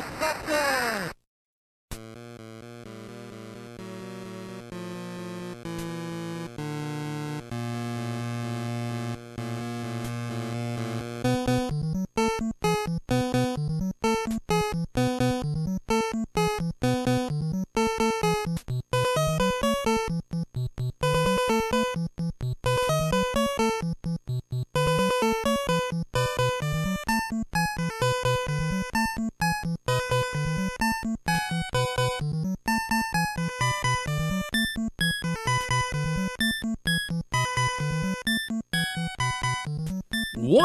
Ghostbusters!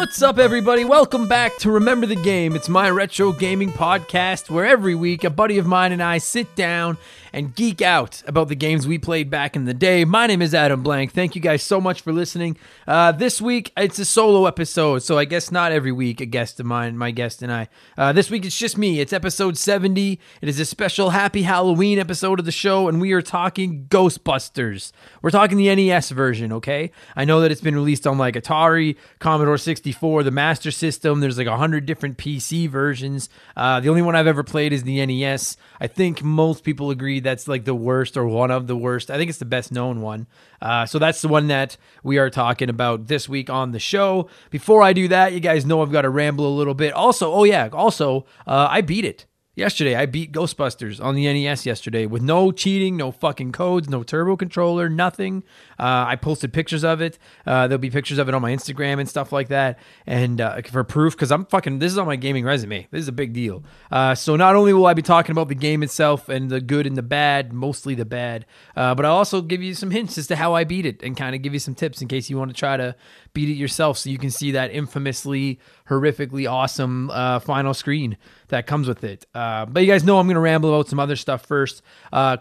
What's up, everybody? Welcome back to Remember the Game. It's my retro gaming podcast where every week a buddy of mine and I sit down and geek out about the games we played back in the day. My name is Adam Blank. Thank you guys so much for listening. Uh, this week it's a solo episode, so I guess not every week a guest of mine, my guest and I. Uh, this week it's just me. It's episode 70. It is a special Happy Halloween episode of the show, and we are talking Ghostbusters. We're talking the NES version, okay? I know that it's been released on like Atari, Commodore 64, the Master System. There's like a hundred different PC versions. Uh, the only one I've ever played is the NES. I think most people agree that's like the worst or one of the worst. I think it's the best known one. Uh, so that's the one that we are talking about this week on the show. Before I do that, you guys know I've got to ramble a little bit. Also, oh yeah, also uh, I beat it yesterday. I beat Ghostbusters on the NES yesterday with no cheating, no fucking codes, no turbo controller, nothing. Uh, I posted pictures of it. Uh, there'll be pictures of it on my Instagram and stuff like that, and uh, for proof, because I'm fucking. This is on my gaming resume. This is a big deal. Uh, so not only will I be talking about the game itself and the good and the bad, mostly the bad, uh, but I'll also give you some hints as to how I beat it and kind of give you some tips in case you want to try to beat it yourself, so you can see that infamously, horrifically awesome uh, final screen that comes with it. but you guys know I'm going to ramble about some other stuff first.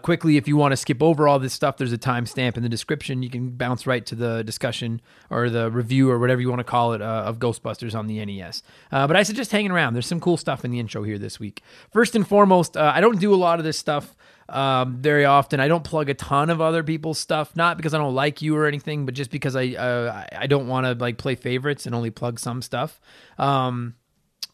quickly, if you want to skip over all this stuff, there's a timestamp in the description you can bounce right to the discussion or the review or whatever you want to call it uh, of Ghostbusters on the NES. Uh, but I suggest hanging around. There's some cool stuff in the intro here this week. First and foremost, uh, I don't do a lot of this stuff um, very often. I don't plug a ton of other people's stuff, not because I don't like you or anything, but just because I uh, I don't want to like play favorites and only plug some stuff. Um,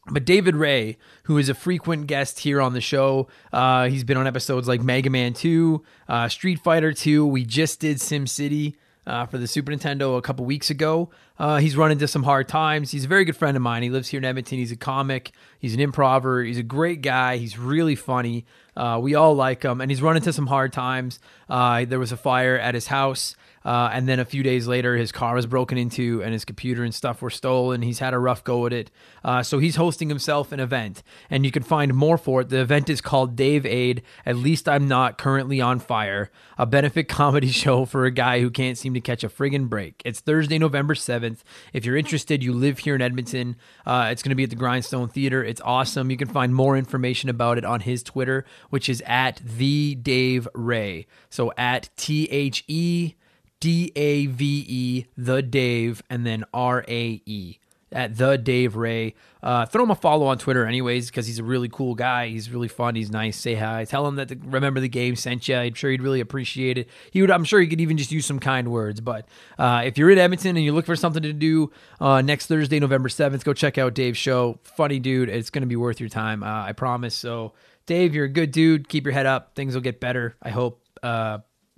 but David Rae, who is a frequent guest here on the show, uh, he's been on episodes like Mega Man 2, uh, Street Fighter 2. We just did Sim City uh, for the Super Nintendo a couple weeks ago. Uh, he's run into some hard times. He's a very good friend of mine. He lives here in Edmonton. He's a comic. He's an improver. He's a great guy. He's really funny. Uh, we all like him, and he's run into some hard times. Uh, there was a fire at his house. Uh, and then a few days later, his car was broken into and his computer and stuff were stolen. He's had a rough go at it. Uh, so he's hosting himself an event, and you can find more for it. The event is called Dave Aid. At least I'm not currently on fire, a benefit comedy show for a guy who can't seem to catch a friggin' break. It's Thursday, November 7th. If you're interested, you live here in Edmonton. Uh, it's going to be at the Grindstone Theater. It's awesome. You can find more information about it on his Twitter, which is at the Dave Rae. So at T H E D A V E, the Dave, and then R A E at the Dave Rae. Uh, throw him a follow on Twitter, anyways, because he's a really cool guy. He's really fun. He's nice. Say hi. Tell him that the, remember the game sent you. I'm sure he'd really appreciate it. He would. I'm sure he could even just use some kind words. But uh, if you're in Edmonton and you look for something to do uh, next Thursday, November seventh, go check out Dave's show. Funny dude. It's going to be worth your time. Uh, I promise. So, Dave, you're a good dude. Keep your head up. Things will get better. I hope.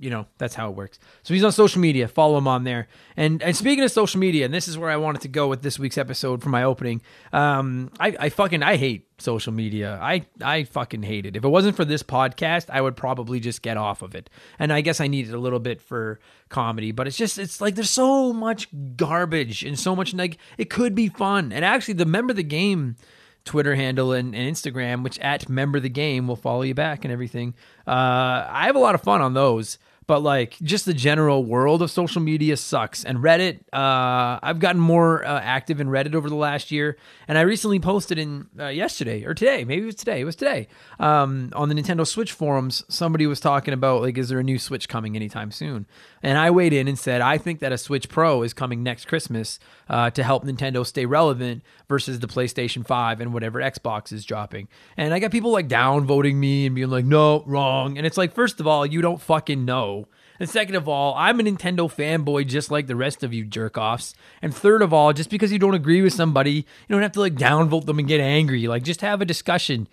You know that's how it works. So he's on social media. Follow him on there. And and speaking of social media and this is where i wanted to go with this week's episode for my opening um i i fucking i hate social media. I i fucking hate it. If it wasn't for this podcast i would probably just get off of it. And i guess i need it a little bit for comedy but it's just it's like there's so much garbage and so much like it could be fun. And actually the member the game Twitter handle and, and, Instagram, which at member the game will follow you back and everything. Uh, I have a lot of fun on those but like just the general world of social media sucks. And Reddit, uh, I've gotten more uh, active in Reddit over the last year, and I recently posted in uh, yesterday or today, maybe it was today, it was today, um, on the Nintendo Switch forums. Somebody was talking about like, is there a new Switch coming anytime soon? And I weighed in and said, I think that a Switch Pro is coming next Christmas uh, to help Nintendo stay relevant versus the PlayStation 5 and whatever Xbox is dropping. And I got people like downvoting me and being like, no, wrong. And it's like, first of all, you don't fucking know And second of all, I'm a Nintendo fanboy just like the rest of you jerk offs. And third of all, just because you don't agree with somebody, you don't have to like downvote them and get angry. Like just have a discussion,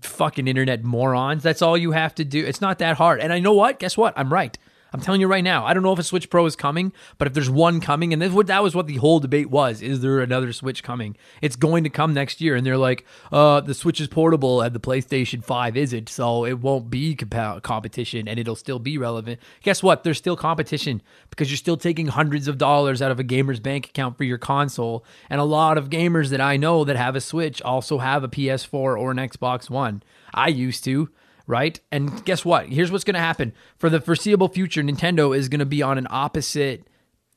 fucking internet morons. That's all you have to do. It's not that hard. And I know what? Guess what? I'm right. I'm telling you right now, I don't know if a Switch Pro is coming, but if there's one coming, and what that was what the whole debate was: is there another Switch coming? It's going to come next year, and they're like, uh, the Switch is portable, and the PlayStation Five isn't, so it won't be comp- competition, and it'll still be relevant. Guess what? There's still competition because you're still taking hundreds of dollars out of a gamer's bank account for your console, and a lot of gamers that I know that have a Switch also have a PS4 or an Xbox One. I used to right? And guess what? Here's what's going to happen for the foreseeable future. Nintendo is going to be on an opposite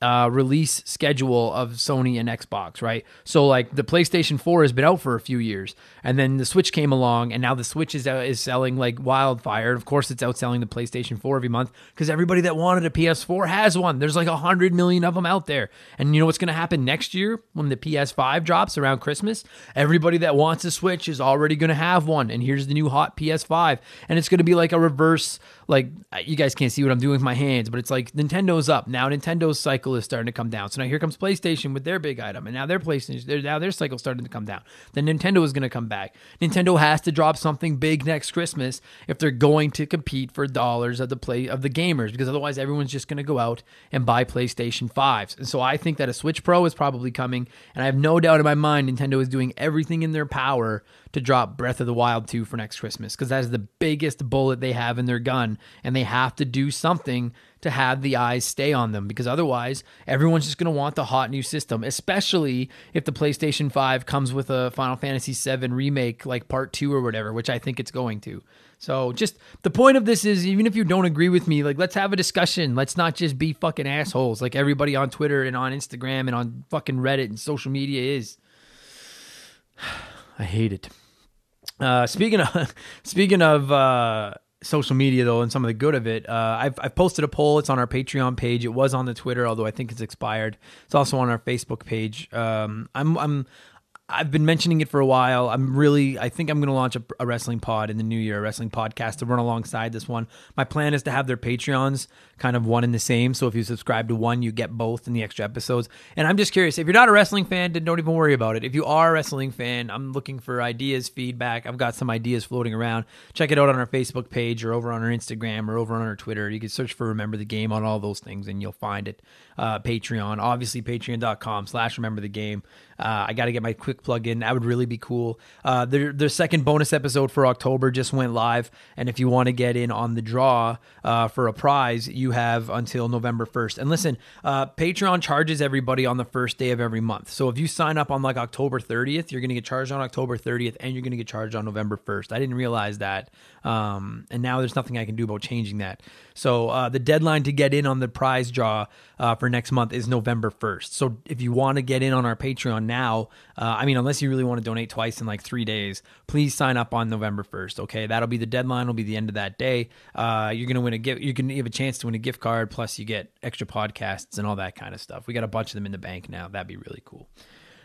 uh, release schedule of Sony and Xbox, right? So like the PlayStation 4 has been out for a few years, and then the Switch came along, and now the Switch is uh, is selling like wildfire. Of course, it's outselling the PlayStation 4 every month because everybody that wanted a PS4 has one. There's like a hundred million of them out there, and you know what's going to happen next year when the PS5 drops around Christmas? Everybody that wants a Switch is already going to have one, and here's the new hot PS5, and it's going to be like a reverse. Like you guys can't see what I'm doing with my hands, but it's like Nintendo's up now. Nintendo's cycle cycle is starting to come down. So now here comes PlayStation with their big item, and now their PlayStation, now their cycle starting to come down. Then Nintendo is going to come back. Nintendo has to drop something big next Christmas if they're going to compete for dollars of the play of the gamers, because otherwise everyone's just going to go out and buy PlayStation fives. And so I think that a Switch Pro is probably coming, and I have no doubt in my mind Nintendo is doing everything in their power to drop Breath of the Wild 2 for next Christmas because that is the biggest bullet they have in their gun, and they have to do something to have the eyes stay on them because otherwise everyone's just going to want the hot new system, especially if the PlayStation 5 comes with a Final Fantasy 7 remake like part 2 or whatever, which I think it's going to. So just the point of this is even if you don't agree with me, like let's have a discussion. Let's not just be fucking assholes like everybody on Twitter and on Instagram and on fucking Reddit and social media is. I hate it. Uh, speaking of speaking of uh, social media though and some of the good of it uh, I've, I've posted a poll it's on our patreon page it was on the twitter although i think it's expired it's also on our facebook page um, i'm i'm I've been mentioning it for a while. I'm really, I think I'm going to launch a, a, wrestling pod in the new year, a wrestling podcast to run alongside this one. My plan is to have their Patreons kind of one and the same. So if you subscribe to one, you get both in the extra episodes. And I'm just curious if you're not a wrestling fan, then don't even worry about it. If you are a wrestling fan, I'm looking for ideas, feedback. I've got some ideas floating around. Check it out on our Facebook page or over on our Instagram or over on our Twitter. You can search for Remember the Game on all those things and you'll find it. Uh, Patreon, obviously, patreon.com slash remember the game. Uh, I got to get my quick plug in. That would really be cool. Uh, their, their second bonus episode for October just went live. And if you want to get in on the draw uh, for a prize, you have until November 1st. And listen, uh, Patreon charges everybody on the first day of every month. So if you sign up on like October 30th, you're going to get charged on October 30th and you're going to get charged on November 1st. I didn't realize that. Um, and now there's nothing I can do about changing that. So uh, the deadline to get in on the prize draw uh, for next month is November 1st. So if you want to get in on our Patreon now, uh, I mean, unless you really want to donate twice in like three days, please sign up on November 1st. Okay, that'll be the deadline. Will be the end of that day. Uh, you're gonna win a gift. You can have a chance to win a gift card. Plus, you get extra podcasts and all that kind of stuff. We got a bunch of them in the bank now. That'd be really cool.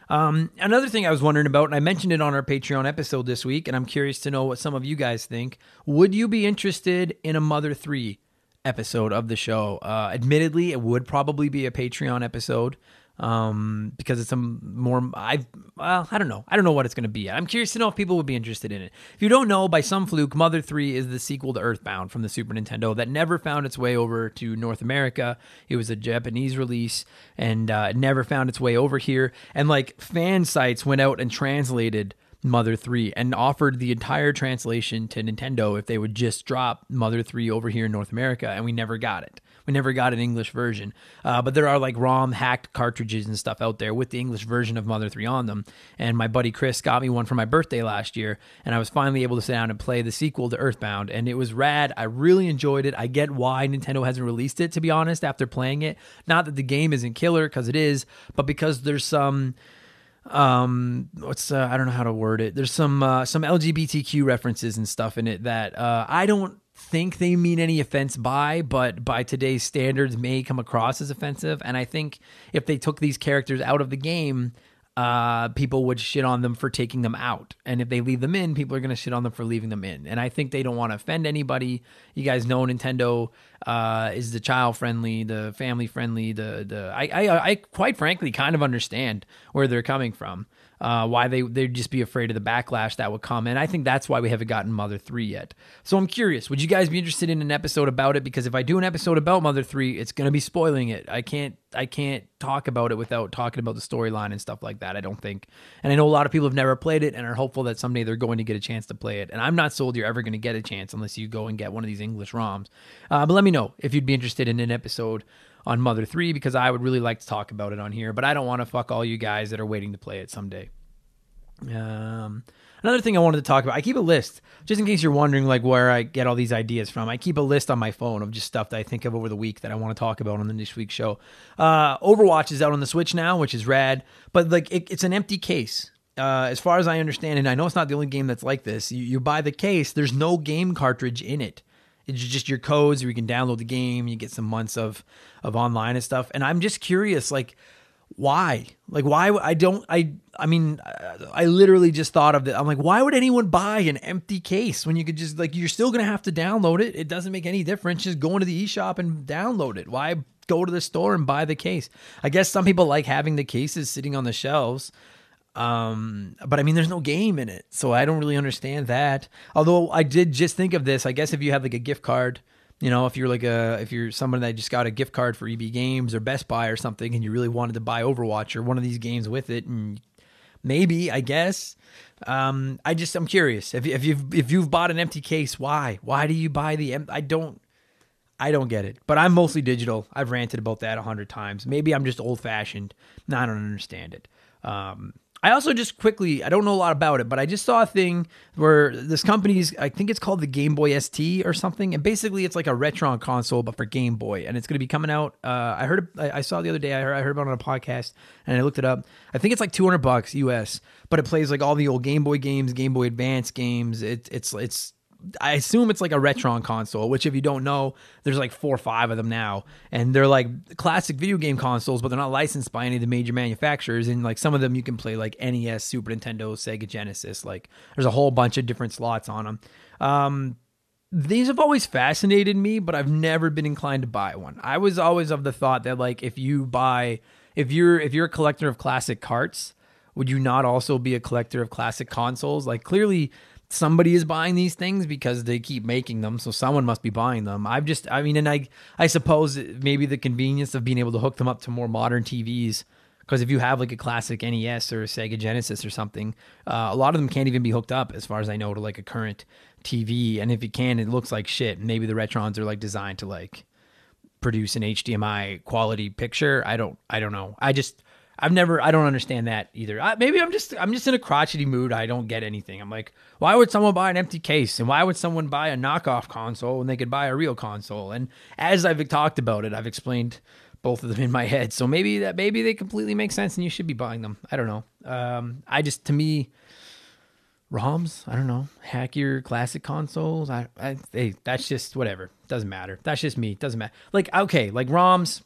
Um, another thing I was wondering about, and I mentioned it on our Patreon episode this week, and I'm curious to know what some of you guys think. Would you be interested in a Mother 3 episode of the show? Uh, admittedly, it would probably be a Patreon episode um, because it's a more I well I don't know I don't know what it's going to be. I'm curious to know if people would be interested in it. If you don't know, by some fluke, Mother Three is the sequel to Earthbound from the Super Nintendo that never found its way over to North America. It was a Japanese release and uh, it never found its way over here. And like fan sites went out and translated. Mother 3 and offered the entire translation to Nintendo if they would just drop Mother 3 over here in North America, and we never got it. We never got an English version. Uh, but there are like ROM hacked cartridges and stuff out there with the English version of Mother 3 on them. And my buddy Chris got me one for my birthday last year. And I was finally able to sit down and play the sequel to Earthbound. And it was rad. I really enjoyed it. I get why Nintendo hasn't released it, to be honest, after playing it. Not that the game isn't killer, because it is, but because there's some um what's uh, i don't know how to word it there's some uh, some lgbtq references and stuff in it that uh i don't think they mean any offense by, but by today's standards may come across as offensive. And I think if they took these characters out of the game, uh, people would shit on them for taking them out. And if they leave them in, people are going to shit on them for leaving them in. And I think they don't want to offend anybody. You guys know Nintendo uh, is the child friendly, the family friendly, the the I, I I quite frankly kind of understand where they're coming from uh, why they they'd just be afraid of the backlash that would come. And I think that's why we haven't gotten Mother Three yet. So I'm curious, would you guys be interested in an episode about it? Because if I do an episode about Mother Three, it's going to be spoiling it. I can't I can't talk about it without talking about the storyline and stuff like that. I don't think. And I know a lot of people have never played it and are hopeful that someday they're going to get a chance to play it. And I'm not sold you're ever going to get a chance unless you go and get one of these English ROMs. Uh, but let me know if you'd be interested in an episode on Mother 3 because I would really like to talk about it on here, but I don't want to fuck all you guys that are waiting to play it someday. Um, another thing I wanted to talk about, I keep a list just in case you're wondering like where I get all these ideas from. I keep a list on my phone of just stuff that I think of over the week that I want to talk about on the this week's show. Uh, Overwatch is out on the Switch now, which is rad, but like it, it's an empty case. Uh, as far as I understand, and I know it's not the only game that's like this. You, you buy the case, there's no game cartridge in it. It's just your codes where you can download the game. You get some months of of online and stuff. And I'm just curious, like why? Like why i don't i i mean uh, i literally just thought of it i'm like why would anyone buy an empty case when you could just like you're still gonna have to download it. It doesn't make any difference. Just go into the eShop and download it. Why go to the store and buy the case? I guess some people like having the cases sitting on the shelves um but i mean there's no game in it so i don't really understand that although i did just think of this i guess if you have like a gift card you know, if you're like a if you're someone that just got a gift card for EB Games or Best Buy or something, and you really wanted to buy Overwatch or one of these games with it, and maybe I guess. Um, I just I'm curious if if you've if you've bought an empty case, why why do you buy the? I don't I don't get it. But I'm mostly digital. I've ranted about that a hundred times. Maybe I'm just old fashioned. No, I don't understand it. Um, I also just quickly, I don't know a lot about it, but I just saw a thing where this company's, I think it's called the Game Boy ST or something, and basically it's like a Retron console but for Game Boy, and it's going to be coming out. Uh, I heard, I saw the other day, I heard, I heard about it on a podcast, and I looked it up. I think it's like 200 bucks US, but it plays like all the old Game Boy games, Game Boy Advance games. It, it's it's I assume it's like a Retron console, which if you don't know, there's like four or five of them now, and they're like classic video game consoles, but they're not licensed by any of the major manufacturers. And like some of them, you can play like NES, Super Nintendo, Sega Genesis. Like there's a whole bunch of different slots on them. Um, these have always fascinated me, but I've never been inclined to buy one. I was always of the thought that like if you buy, if you're if you're a collector of classic carts, would you not also be a collector of classic consoles? Like clearly somebody is buying these things because they keep making them so someone must be buying them. I've just i mean and i i suppose maybe the convenience of being able to hook them up to more modern tvs because if you have like a classic nes or a sega genesis or something uh, a lot of them can't even be hooked up as far as i know to like a current tv and if you can it looks like shit. Maybe the retrons are like designed to like produce an hdmi quality picture. I don't i don't know. I just I've never, I don't understand that either. I, maybe I'm just, I'm just in a crotchety mood. I don't get anything. I'm like, why would someone buy an empty case, and why would someone buy a knockoff console when they could buy a real console? And as I've talked about it, I've explained both of them in my head. So maybe that, maybe they completely make sense, and you should be buying them. I don't know. Um, I just, to me, ROMs, I don't know, hack your classic consoles. I, I, hey, that's just whatever. Doesn't matter. That's just me. Doesn't matter. Like, okay, like ROMs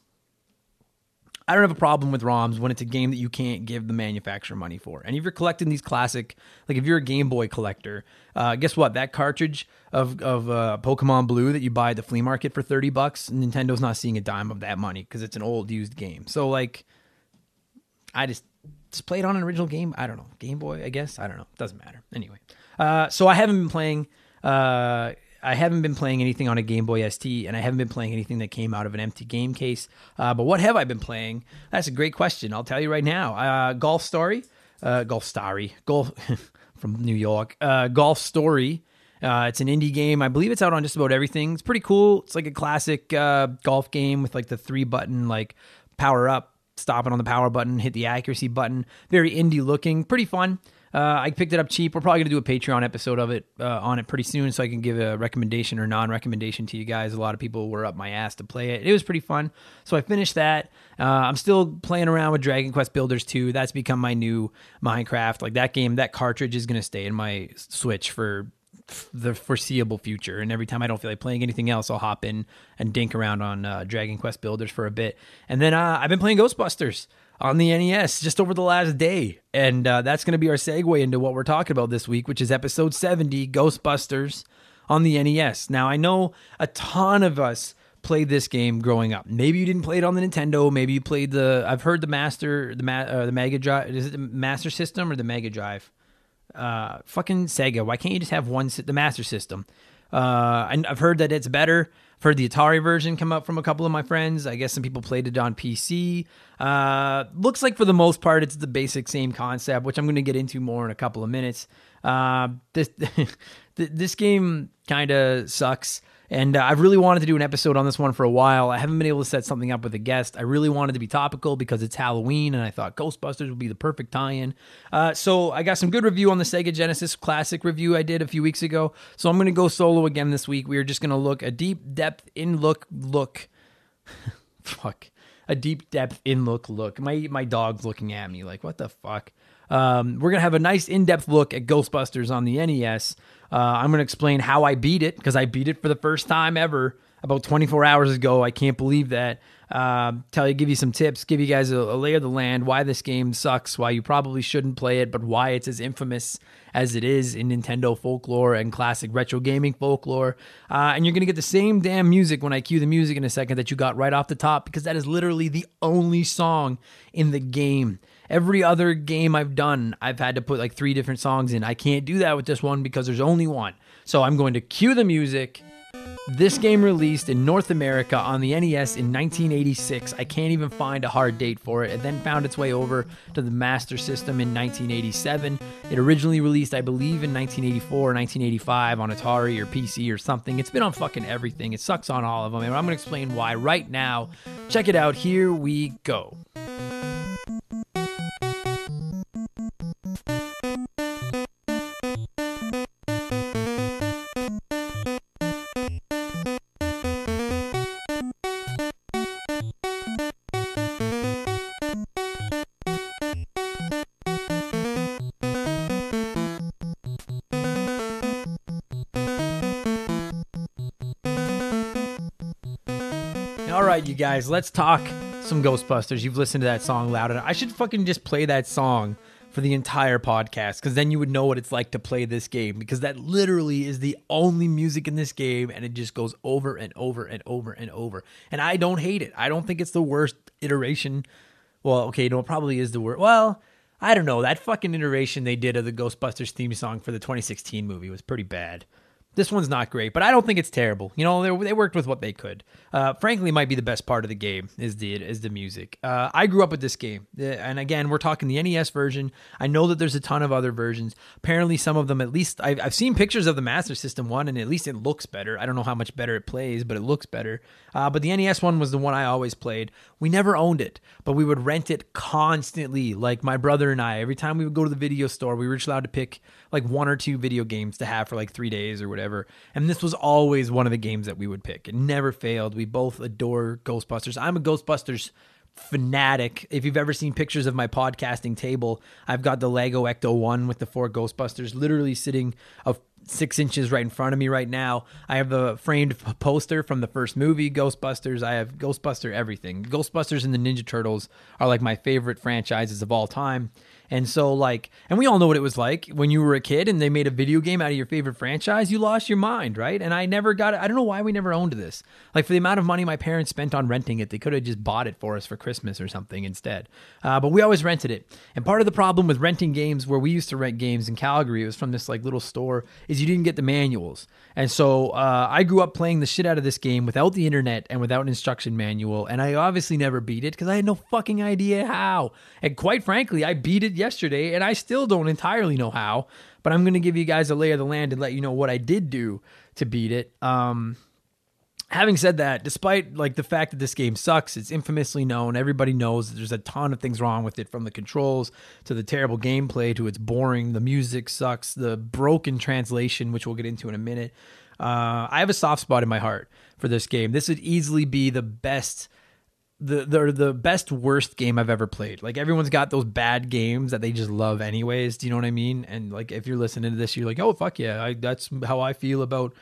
I don't have a problem with ROMs when it's a game that you can't give the manufacturer money for. And if you're collecting these classic, like if you're a Game Boy collector, uh, guess what? That cartridge of of uh, Pokemon Blue that you buy at the flea market for thirty bucks, Nintendo's not seeing a dime of that money because it's an old used game. So like, I just just play it on an original game. I don't know, Game Boy, I guess. I don't know. Doesn't matter. Anyway, uh, so I haven't been playing. Uh, I haven't been playing anything on a Game Boy ST, and I haven't been playing anything that came out of an empty game case. Uh, but what have I been playing? That's a great question. I'll tell you right now. Uh, Golf Story, uh, Golf Story, Golf from New York. Uh, Golf Story. Uh, it's an indie game. I believe it's out on just about everything. It's pretty cool. It's like a classic uh, golf game with like the three button like power up, stop it on the power button, hit the accuracy button. Very indie looking, pretty fun. Uh, I picked it up cheap. We're probably gonna do a Patreon episode of it uh, on it pretty soon, so I can give a recommendation or non-recommendation to you guys. A lot of people were up my ass to play it. It was pretty fun, so I finished that. Uh, I'm still playing around with Dragon Quest Builders 2. That's become my new Minecraft. Like that game, that cartridge is gonna stay in my Switch for the foreseeable future. And every time I don't feel like playing anything else, I'll hop in and dink around on uh, Dragon Quest Builders for a bit. And then uh, I've been playing Ghostbusters. On the NES just over the last day. And uh, that's going to be our segue into what we're talking about this week, which is episode 70 Ghostbusters on the NES. Now, I know a ton of us played this game growing up. Maybe you didn't play it on the Nintendo. Maybe you played the. I've heard the Master, the Ma, uh, the Mega Drive. Is it the Master System or the Mega Drive? Uh, fucking Sega. Why can't you just have one? The Master System. Uh, and I've heard that it's better. I've heard the Atari version come up from a couple of my friends. I guess some people played it on PC. Uh, looks like for the most part, it's the basic same concept, which I'm going to get into more in a couple of minutes. Uh, this this game kind of sucks. And uh, I've really wanted to do an episode on this one for a while. I haven't been able to set something up with a guest. I really wanted to be topical because it's Halloween, and I thought Ghostbusters would be the perfect tie-in. Uh, so I got some good review on the Sega Genesis Classic review I did a few weeks ago. So I'm going to go solo again this week. We are just going to look a deep depth in look look. fuck, a deep depth in look look. My my dog's looking at me like what the fuck. Um, we're gonna have a nice in depth look at Ghostbusters on the NES. Uh, I'm going to explain how I beat it because I beat it for the first time ever about 24 hours ago. I can't believe that. Uh, tell you, give you some tips, give you guys a, a lay of the land, why this game sucks, why you probably shouldn't play it, but why it's as infamous as it is in Nintendo folklore and classic retro gaming folklore. Uh, and you're going to get the same damn music when I cue the music in a second that you got right off the top because that is literally the only song in the game. Every other game I've done, I've had to put like three different songs in. I can't do that with this one because there's only one. So I'm going to cue the music. This game released in North America on the NES in 1986. I can't even find a hard date for it. It then found its way over to the Master System in 1987. It originally released, I believe, in 1984 or 1985 on Atari or PC or something. It's been on fucking everything. It sucks on all of them. And I'm going to explain why right now. Check it out. Here we go. Guys, let's talk some Ghostbusters. You've listened to that song loud enough. I should fucking just play that song for the entire podcast because then you would know what it's like to play this game because that literally is the only music in this game and it just goes over and over and over and over. And I don't hate it. I don't think it's the worst iteration. Well, okay, no, it probably is the worst. Well, I don't know. That fucking iteration they did of the Ghostbusters theme song for the 2016 movie was pretty bad. This one's not great, but I don't think it's terrible. You know, they, they worked with what they could. Uh, frankly, might be the best part of the game is the is the music. Uh, I grew up with this game, uh, and again, we're talking the NES version. I know that there's a ton of other versions. Apparently, some of them, at least, I've, I've seen pictures of the Master System one, and at least it looks better. I don't know how much better it plays, but it looks better. Uh, but the NES one was the one I always played. We never owned it, but we would rent it constantly. Like my brother and I, every time we would go to the video store, we were just allowed to pick like one or two video games to have for like three days or whatever. And this was always one of the games that we would pick. It never failed. We both adore Ghostbusters. I'm a Ghostbusters fanatic. If you've ever seen pictures of my podcasting table, I've got the Lego Ecto 1 with the four Ghostbusters literally sitting a six inches right in front of me right now. I have the framed poster from the first movie, Ghostbusters. I have Ghostbuster everything. Ghostbusters and the Ninja Turtles are like my favorite franchises of all time. And so, like, and we all know what it was like when you were a kid and they made a video game out of your favorite franchise, you lost your mind, right? And I never got it. I don't know why we never owned this. Like, for the amount of money my parents spent on renting it, they could have just bought it for us for Christmas or something instead. Uh, but we always rented it. And part of the problem with renting games where we used to rent games in Calgary, it was from this like little store, is you didn't get the manuals. And so uh, I grew up playing the shit out of this game without the internet and without an instruction manual. And I obviously never beat it because I had no fucking idea how. And quite frankly, I beat it yesterday, and I still don't entirely know how. But I'm going to give you guys a lay of the land and let you know what I did do to beat it. Um, having said that, despite like the fact that this game sucks, it's infamously known. Everybody knows that there's a ton of things wrong with it, from the controls to the terrible gameplay to its boring. The music sucks. The broken translation, which we'll get into in a minute. Uh, I have a soft spot in my heart for this game. This would easily be the best the the the best worst game I've ever played. Like everyone's got those bad games that they just love anyways. Do you know what I mean? And like if you're listening to this, you're like, oh fuck yeah, I, that's how I feel about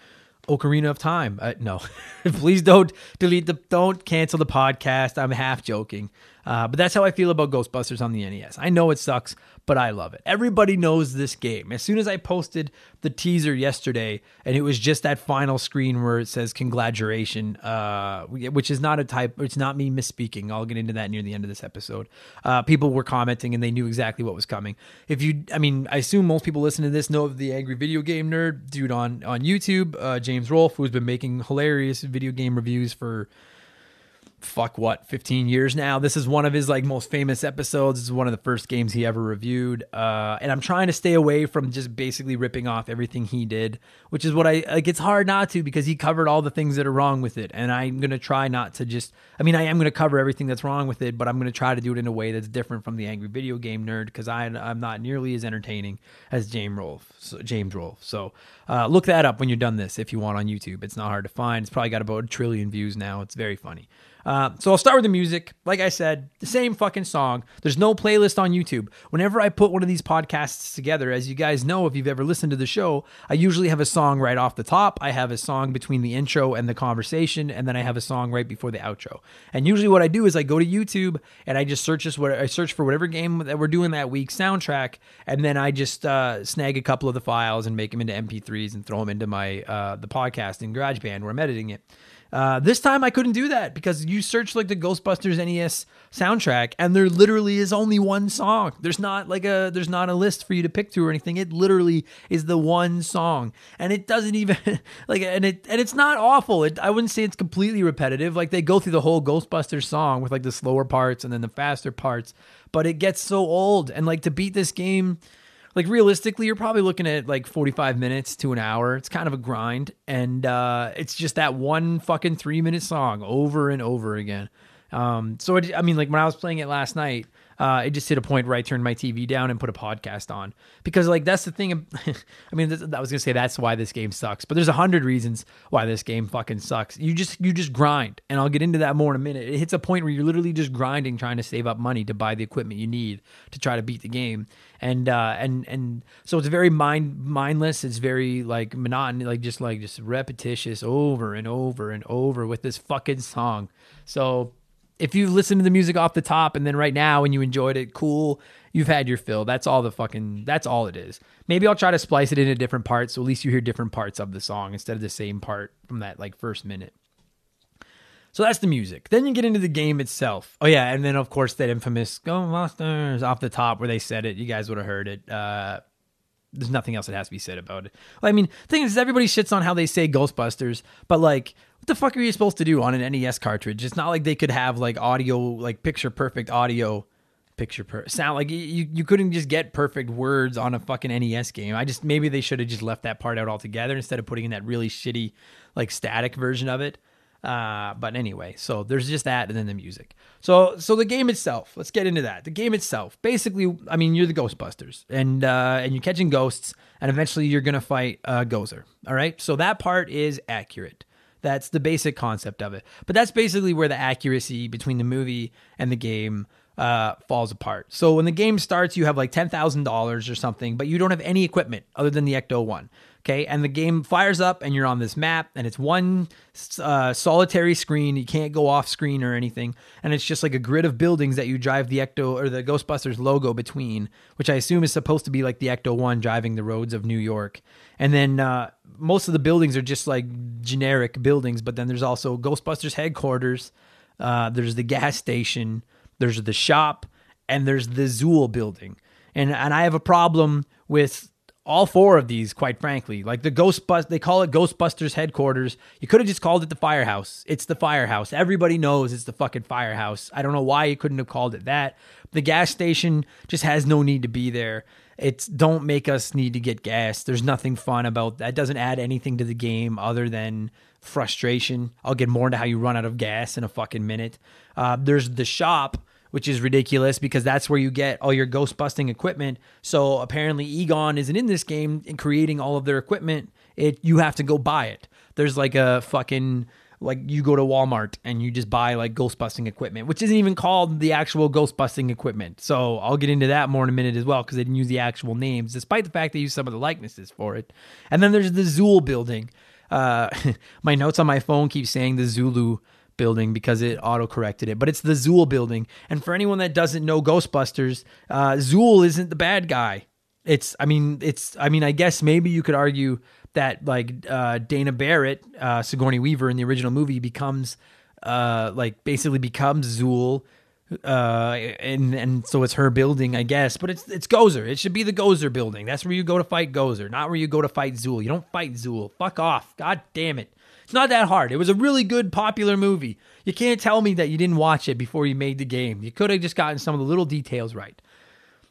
Ocarina of Time. Uh, no, please don't delete the don't cancel the podcast. I'm half joking. Uh, but that's how I feel about Ghostbusters on the NES. I know it sucks, but I love it. Everybody knows this game. As soon as I posted the teaser yesterday, and it was just that final screen where it says "Congratulation," uh, which is not a type. It's not me misspeaking. I'll get into that near the end of this episode. Uh, people were commenting, and they knew exactly what was coming. If you, I mean, I assume most people listening to this know of the angry video game nerd dude on on YouTube, uh, James Rolfe, who's been making hilarious video game reviews for fuck what 15 years now? This is one of his like most famous episodes. This is one of the first games he ever reviewed. Uh, and i'm trying to stay away from just basically ripping off everything he did which is what i like it's hard not to because he covered all the things that are wrong with it. And i'm going to try not to just i mean i am going to cover everything that's wrong with it but i'm going to try to do it in a way that's different from the angry video game nerd because i'm not nearly as entertaining as james rolfe so, james rolfe. So uh, look that up when you're done this if you want on youtube. It's not hard to find. It's probably got about a trillion views now. It's very funny uh, so I'll start with the music. Like I said, the same fucking song. There's no playlist on YouTube. Whenever I put one of these podcasts together, as you guys know, if you've ever listened to the show, I usually have a song right off the top. I have a song between the intro and the conversation, and then I have a song right before the outro. And usually, what I do is I go to YouTube and I just search this. What I search for whatever game that we're doing that week soundtrack, and then I just uh, snag a couple of the files and make them into MP3s and throw them into my uh, the podcast in GarageBand where I'm editing it. Uh, this time I couldn't do that because you search like the Ghostbusters NES soundtrack and there literally is only one song. There's not like a there's not a list for you to pick through or anything. It literally is the one song, and it doesn't even like and it and it's not awful. It, I wouldn't say it's completely repetitive. Like they go through the whole Ghostbusters song with like the slower parts and then the faster parts, but it gets so old and like to beat this game like realistically, you're probably looking at like 45 minutes to an hour. It's kind of a grind. And uh, it's just that one fucking three minute song over and over again. Um, so, it, I mean, like when I was playing it last night, uh, it just hit a point where I turned my TV down and put a podcast on because like that's the thing. I mean, I was gonna say that's why this game sucks, but there's a hundred reasons why this game fucking sucks. You just you just grind, and I'll get into that more in a minute. It hits a point where you're literally just grinding, trying to save up money to buy the equipment you need to try to beat the game, and uh, and and so it's very mind mindless. It's very like monotonous, like just like just repetitious over and over and over with this fucking song. So if you listen to the music off the top and then right now and you enjoyed it, cool. You've had your fill. That's all the fucking. That's all it is. Maybe I'll try to splice it into different parts, so at least you hear different parts of the song instead of the same part from that like first minute. So that's the music. Then you get into the game itself. Oh yeah, and then of course that infamous "Go Monsters" off the top where they said it. You guys would have heard it. Uh, there's nothing else that has to be said about it. I mean, thing is, everybody shits on how they say Ghostbusters, but like what the fuck are you supposed to do on an NES cartridge? It's not like they could have like audio, like picture perfect audio, picture per sound. Like you, you couldn't just get perfect words on a fucking NES game. I just maybe they should have just left that part out altogether instead of putting in that really shitty, like static version of it. Uh, but anyway, so there's just that, and then the music. So, so the game itself. Let's get into that. The game itself, basically, I mean, you're the Ghostbusters, and uh, and you're catching ghosts, and eventually you're gonna fight uh, Gozer. All right, so that part is accurate. That's the basic concept of it. But that's basically where the accuracy between the movie and the game uh, falls apart. So when the game starts, you have like $10,000 or something, but you don't have any equipment other than the Ecto 1. Okay. And the game fires up and you're on this map and it's one uh, solitary screen. You can't go off screen or anything. And it's just like a grid of buildings that you drive the Ecto or the Ghostbusters logo between, which I assume is supposed to be like the Ecto 1 driving the roads of New York. And then uh, most of the buildings are just like generic buildings, but then there's also Ghostbusters headquarters. Uh, there's the gas station. There's the shop. And there's the Zuul building. And, and I have a problem with all four of these, quite frankly. Like the Ghostbust, they call it Ghostbusters headquarters. You could have just called it the firehouse. It's the firehouse. Everybody knows it's the fucking firehouse. I don't know why you couldn't have called it that. The gas station just has no need to be there. It's don't make us need to get gas. There's nothing fun about that. Doesn't add anything to the game other than frustration. I'll get more into how you run out of gas in a fucking minute. Uh, there's the shop which is ridiculous because that's where you get all your ghost busting equipment. So apparently Egon isn't in this game and creating all of their equipment. It you have to go buy it. There's like a fucking like you go to Walmart and you just buy like ghost busting equipment, which isn't even called the actual ghost busting equipment. So I'll get into that more in a minute as well because they didn't use the actual names, despite the fact they used some of the likenesses for it. And then there's the Zuul building. Uh, my notes on my phone keep saying the Zulu building because it auto corrected it, but it's the Zuul building. And for anyone that doesn't know Ghostbusters, uh, Zuul isn't the bad guy. It's, I mean, it's, I mean, I guess maybe you could argue that like uh, Dana Barrett, uh, Sigourney Weaver in the original movie becomes, uh, like basically becomes Zuul uh and and so it's her building i guess. But it's it's gozer. It should be the gozer building. That's where you go to fight gozer not where you go to fight zuul you don't fight zuul fuck off. God damn it. It's not that hard. It was a really good popular movie. You can't tell me that you didn't watch it before you made the game. You could have just gotten some of the little details right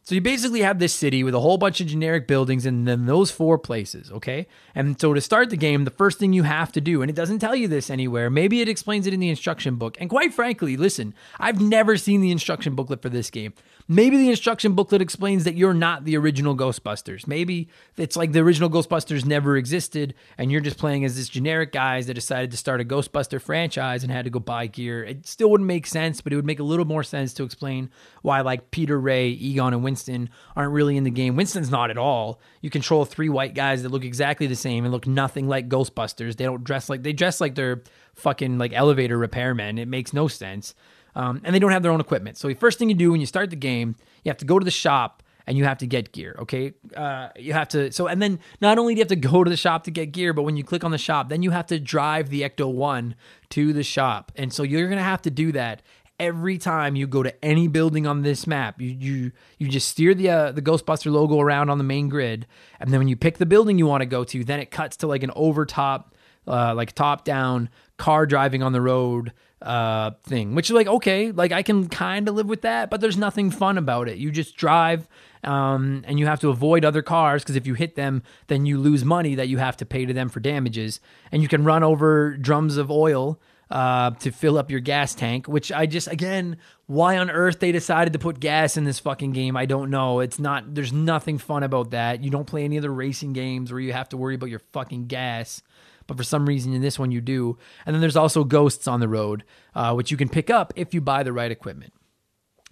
so you basically have this city with a whole bunch of generic buildings and then those four places, okay? And so to start the game, the first thing you have to do, and it doesn't tell you this anywhere, maybe it explains it in the instruction book. And quite frankly, listen, I've never seen the instruction booklet for this game. Maybe the instruction booklet explains that you're not the original Ghostbusters. Maybe it's like the original Ghostbusters never existed and you're just playing as this generic guys that decided to start a Ghostbuster franchise and had to go buy gear. It still wouldn't make sense, but it would make a little more sense to explain why like Peter Ray, Egon, and Winston aren't really in the game. Winston's not at all. You control three white guys that look exactly the same and look nothing like Ghostbusters. They don't dress like they dress like they're fucking like elevator repairmen. It makes no sense. Um, and they don't have their own equipment. So the first thing you do when you start the game, you have to go to the shop and you have to get gear. Okay, uh, you have to. So and then not only do you have to go to the shop to get gear, but when you click on the shop, then you have to drive the Ecto One to the shop, and so you're gonna have to do that every time you go to any building on this map. You you you just steer the uh, the Ghostbuster logo around on the main grid, and then when you pick the building you want to go to, then it cuts to like an overtop, uh, like top down car driving on the road uh thing which is like okay like i can kind of live with that but there's nothing fun about it. You just drive um and you have to avoid other cars because if you hit them then you lose money that you have to pay to them for damages. And you can run over drums of oil uh to fill up your gas tank which i just again why on earth they decided to put gas in this fucking game i don't know. It's not there's nothing fun about that. You don't play any other racing games where you have to worry about your fucking gas but for some reason in this one you do. And then there's also ghosts on the road, uh, which you can pick up if you buy the right equipment.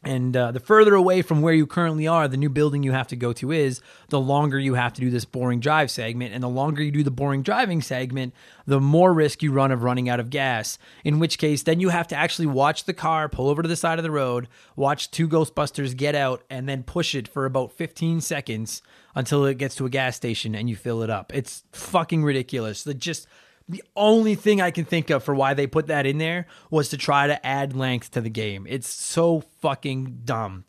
And uh, the further away from where you currently are, the new building you have to go to is, the longer you have to do this boring drive segment. And the longer you do the boring driving segment, the more risk you run of running out of gas. In which case, then you have to actually watch the car pull over to the side of the road, watch two Ghostbusters get out, and then push it for about 15 seconds until it gets to a gas station and you fill it up. It's fucking ridiculous. The just the only thing I can think of for why they put that in there was to try to add length to the game. It's so fucking dumb.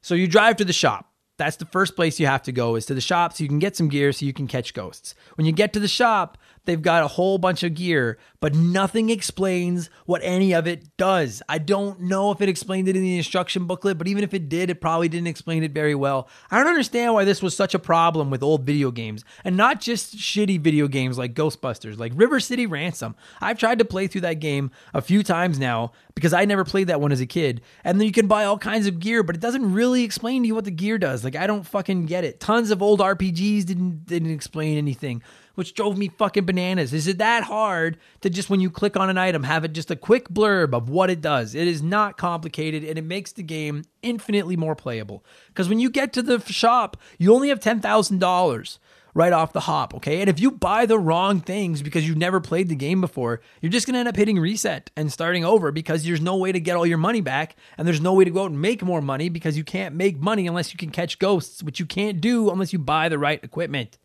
So you drive to the shop. That's the first place you have to go is to the shop so you can get some gear so you can catch ghosts. When you get to the shop, They've got a whole bunch of gear, but nothing explains what any of it does. I don't know if it explained it in the instruction booklet, but even if it did, it probably didn't explain it very well. I don't understand why this was such a problem with old video games, and not just shitty video games like Ghostbusters, like River City Ransom. I've tried to play through that game a few times now because I never played that one as a kid. And then you can buy all kinds of gear, but it doesn't really explain to you what the gear does. Like I don't fucking get it. Tons of old RPGs didn't didn't explain anything which drove me fucking bananas. Is it that hard to just when you click on an item have it just a quick blurb of what it does? It is not complicated and it makes the game infinitely more playable. Because when you get to the shop, you only have $10,000 right off the hop, okay? And if you buy the wrong things because you've never played the game before, you're just gonna end up hitting reset and starting over because there's no way to get all your money back and there's no way to go out and make more money because you can't make money unless you can catch ghosts, which you can't do unless you buy the right equipment.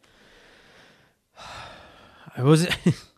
I was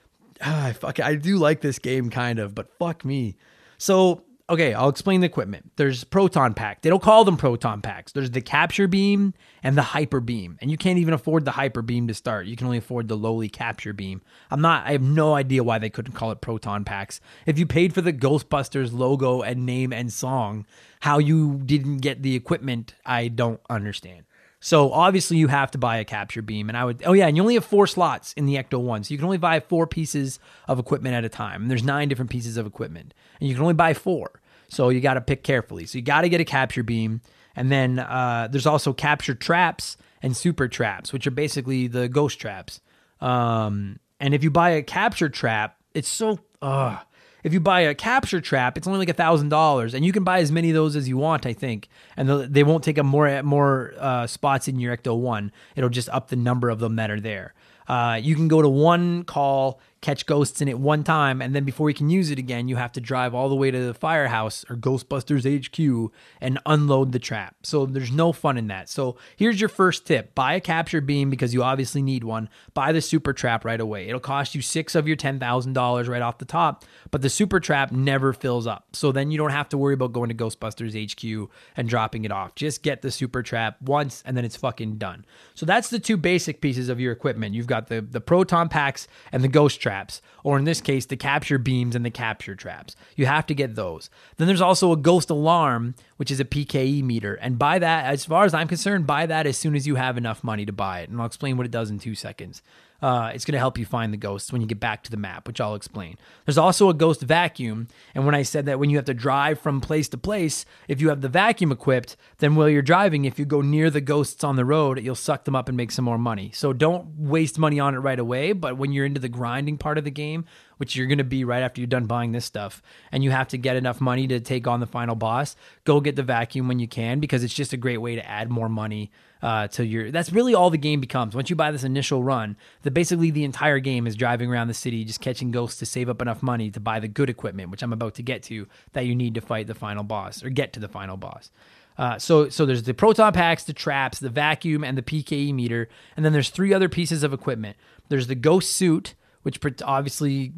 ah, fuck I do like this game kind of, but fuck me. So, okay, I'll explain the equipment. There's proton pack. They don't call them proton packs. There's the capture beam and the hyper beam. And you can't even afford the hyper beam to start. You can only afford the lowly capture beam. I'm not I have no idea why they couldn't call it proton packs. If you paid for the Ghostbusters logo and name and song, how you didn't get the equipment, I don't understand. So obviously you have to buy a capture beam. And I would, oh yeah, and you only have four slots in the Ecto 1. So you can only buy four pieces of equipment at a time. And there's nine different pieces of equipment. And you can only buy four. So you got to pick carefully. So you got to get a capture beam. And then uh, there's also capture traps and super traps, which are basically the ghost traps. Um, and if you buy a capture trap, it's so, uh, if you buy a capture trap, it's only like a thousand dollars, and you can buy as many of those as you want, I think, and they won't take up more more uh, spots in your Ecto One. It'll just up the number of them that are there. Uh, you can go to one call, catch ghosts in it one time, and then before you can use it again, you have to drive all the way to the firehouse or Ghostbusters HQ and unload the trap. So there's no fun in that. So here's your first tip buy a capture beam because you obviously need one. Buy the super trap right away. It'll cost you six of your $10,000 right off the top, but the super trap never fills up. So then you don't have to worry about going to Ghostbusters HQ and dropping it off. Just get the super trap once and then it's fucking done. So that's the two basic pieces of your equipment. You've got the, the proton packs and the ghost traps, or in this case, the capture beams and the capture traps. You have to get those. Then there's also a ghost alarm, which is a PKE meter. And buy that, as far as I'm concerned, buy that as soon as you have enough money to buy it. And I'll explain what it does in two seconds. Uh, it's going to help you find the ghosts when you get back to the map, which I'll explain. There's also a ghost vacuum. And when I said that when you have to drive from place to place, if you have the vacuum equipped, then while you're driving, if you go near the ghosts on the road, you'll suck them up and make some more money. So don't waste money on it right away. But when you're into the grinding part of the game, which you're going to be right after you're done buying this stuff, and you have to get enough money to take on the final boss, go get the vacuum when you can because it's just a great way to add more money uh, to your. That's really all the game becomes. Once you buy this initial run, that basically the entire game is driving around the city, just catching ghosts to save up enough money to buy the good equipment, which I'm about to get to, that you need to fight the final boss or get to the final boss. Uh, so so there's the proton packs, the traps, the vacuum, and the PKE meter, and then there's three other pieces of equipment. There's the ghost suit, which obviously,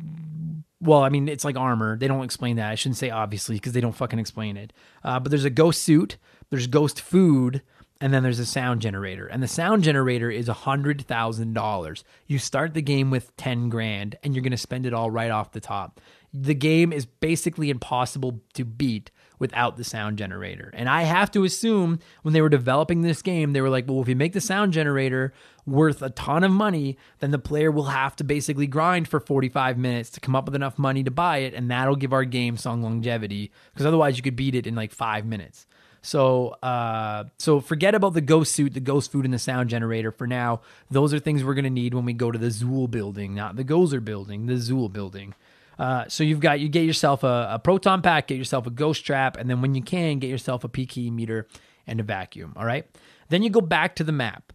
well, I mean it's like armor. They don't explain that. I shouldn't say obviously because they don't fucking explain it. Uh, but there's a ghost suit. There's ghost food, and then there's a sound generator. And the sound generator is $100,000. You start the game with 10 grand and you're going to spend it all right off the top. The game is basically impossible to beat without the sound generator. And I have to assume when they were developing this game, they were like, well, if you make the sound generator worth a ton of money, then the player will have to basically grind for 45 minutes to come up with enough money to buy it. And that'll give our game some longevity because otherwise you could beat it in like five minutes. So, uh, so forget about the ghost suit, the ghost food, and the sound generator for now. Those are things we're gonna need when we go to the Zuul building, not the Gozer building, the Zuul building. Uh, so you've got you get yourself a, a, proton pack, get yourself a ghost trap, and then when you can, get yourself a PKE meter and a vacuum. All right. Then you go back to the map.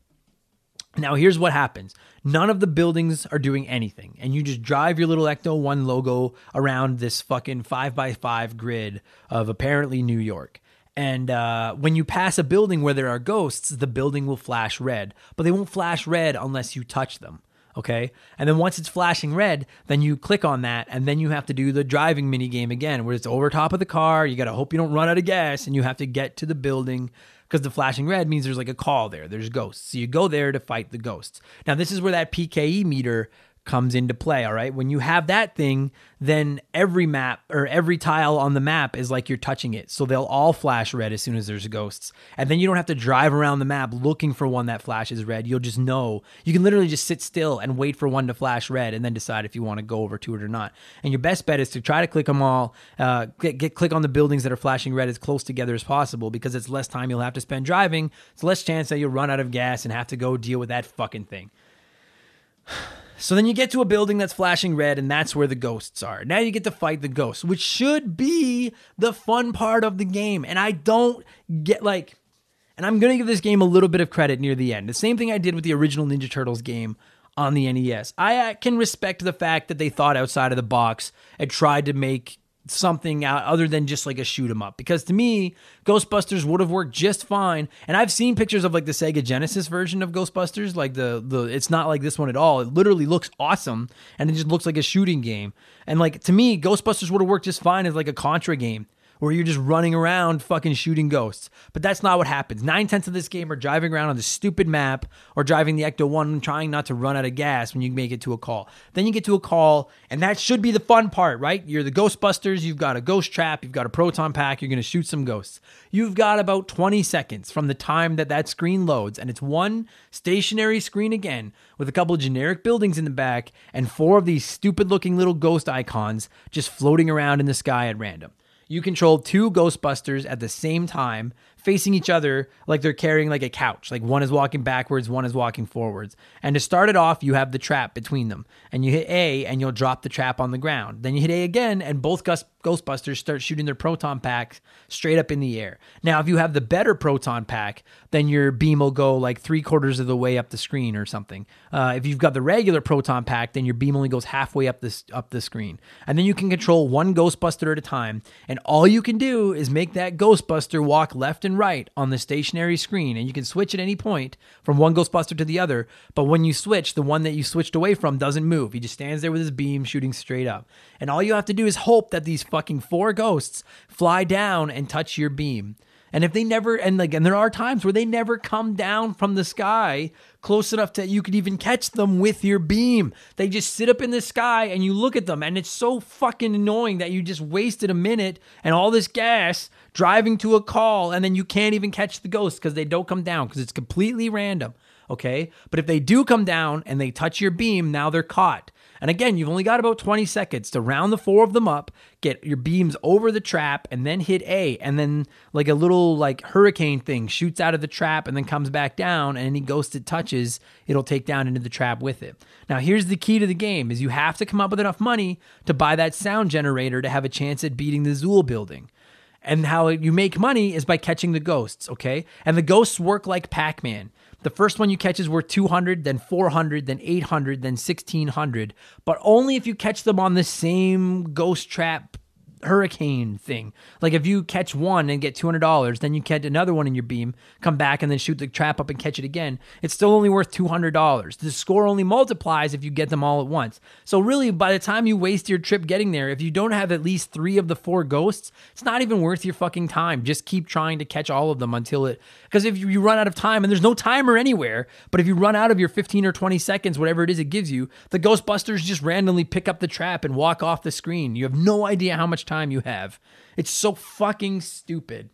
Now, here's what happens none of the buildings are doing anything, and you just drive your little Ecto 1 logo around this fucking 5x5 grid of apparently New York. And uh, when you pass a building where there are ghosts, the building will flash red, but they won't flash red unless you touch them. Okay. And then once it's flashing red, then you click on that, and then you have to do the driving mini game again, where it's over top of the car. You got to hope you don't run out of gas, and you have to get to the building because the flashing red means there's like a call there. There's ghosts. So you go there to fight the ghosts. Now, this is where that PKE meter comes into play. All right. When you have that thing, then every map or every tile on the map is like you're touching it. So they'll all flash red as soon as there's ghosts. And then you don't have to drive around the map looking for one that flashes red. You'll just know. You can literally just sit still and wait for one to flash red and then decide if you want to go over to it or not. And your best bet is to try to click them all, uh, get, get click on the buildings that are flashing red as close together as possible because it's less time you'll have to spend driving. It's less chance that you'll run out of gas and have to go deal with that fucking thing. So then you get to a building that's flashing red, and that's where the ghosts are. Now you get to fight the ghosts, which should be the fun part of the game. And I don't get like, and I'm going to give this game a little bit of credit near the end. The same thing I did with the original Ninja Turtles game on the NES. I uh, can respect the fact that they thought outside of the box and tried to make something out other than just like a shoot 'em up. Because to me ghostbusters would have worked just fine. And i've seen pictures of like the sega genesis version of ghostbusters like the the it's not like this one at all. It literally looks awesome and it just looks like a shooting game. And like to me ghostbusters would have worked just fine as like a contra game where you're just running around fucking shooting ghosts. But that's not what happens. Nine tenths of this game are driving around on the stupid map or driving the Ecto 1 trying not to run out of gas when you make it to a call. Then you get to a call, and that should be the fun part, right? You're the Ghostbusters, you've got a ghost trap, you've got a proton pack, you're to shoot some ghosts. You've got about 20 seconds from the time that that screen loads, and it's one stationary screen again with a couple of generic buildings in the back and four of these stupid looking little ghost icons just floating around in the sky at random. You control two Ghostbusters at the same time, facing each other like they're carrying like a couch. Like one is walking backwards, one is walking forwards. And to start it off, you have the trap between them. And you hit A and you'll drop the trap on the ground. Then you hit A again and both Ghostbusters start shooting their proton packs straight up in the air. Now, if you have the better proton pack, then your beam will go like three quarters of the way up the screen or something. Uh, if you've got the regular proton pack, then your beam only goes halfway up this up the screen. And then you can control one Ghostbuster at a time. And all you can do is make that Ghostbuster walk left and right on the stationary screen. And you can switch at any point from one Ghostbuster to the other. But when you switch, the one that you switched away from doesn't move. He just stands there with his beam shooting straight up. And all you have to do is hope that these fucking four ghosts fly down and touch your beam. And if they never and like and there are times where they never come down from the sky close enough that you could even catch them with your beam. They just sit up in the sky and you look at them and it's so fucking annoying that you just wasted a minute and all this gas driving to a call and then you can't even catch the ghosts because they don't come down because it's completely random. Okay. But if they do come down and they touch your beam, now they're caught. And again, you've only got about 20 seconds to round the four of them up, get your beams over the trap, and then hit A. And then, like a little like hurricane thing shoots out of the trap and then comes back down. And any ghost it touches, it'll take down into the trap with it. Now, here's the key to the game: is you have to come up with enough money to buy that sound generator to have a chance at beating the Zuul building. And how you make money is by catching the ghosts, okay? And the ghosts work like Pac Man. The first one you catch is worth 200, then 400, then 800, then 1600, but only if you catch them on the same ghost trap hurricane thing. Like if you catch one and get $200, then you catch another one in your beam, come back and then shoot the trap up and catch it again, it's still only worth $200. The score only multiplies if you get them all at once. So really by the time you waste your trip getting there, if you don't have at least 3 of the 4 ghosts, it's not even worth your fucking time. Just keep trying to catch all of them until it because if you run out of time and there's no timer anywhere, but if you run out of your 15 or 20 seconds, whatever it is it gives you, the Ghostbusters just randomly pick up the trap and walk off the screen. You have no idea how much time you have. It's so fucking stupid.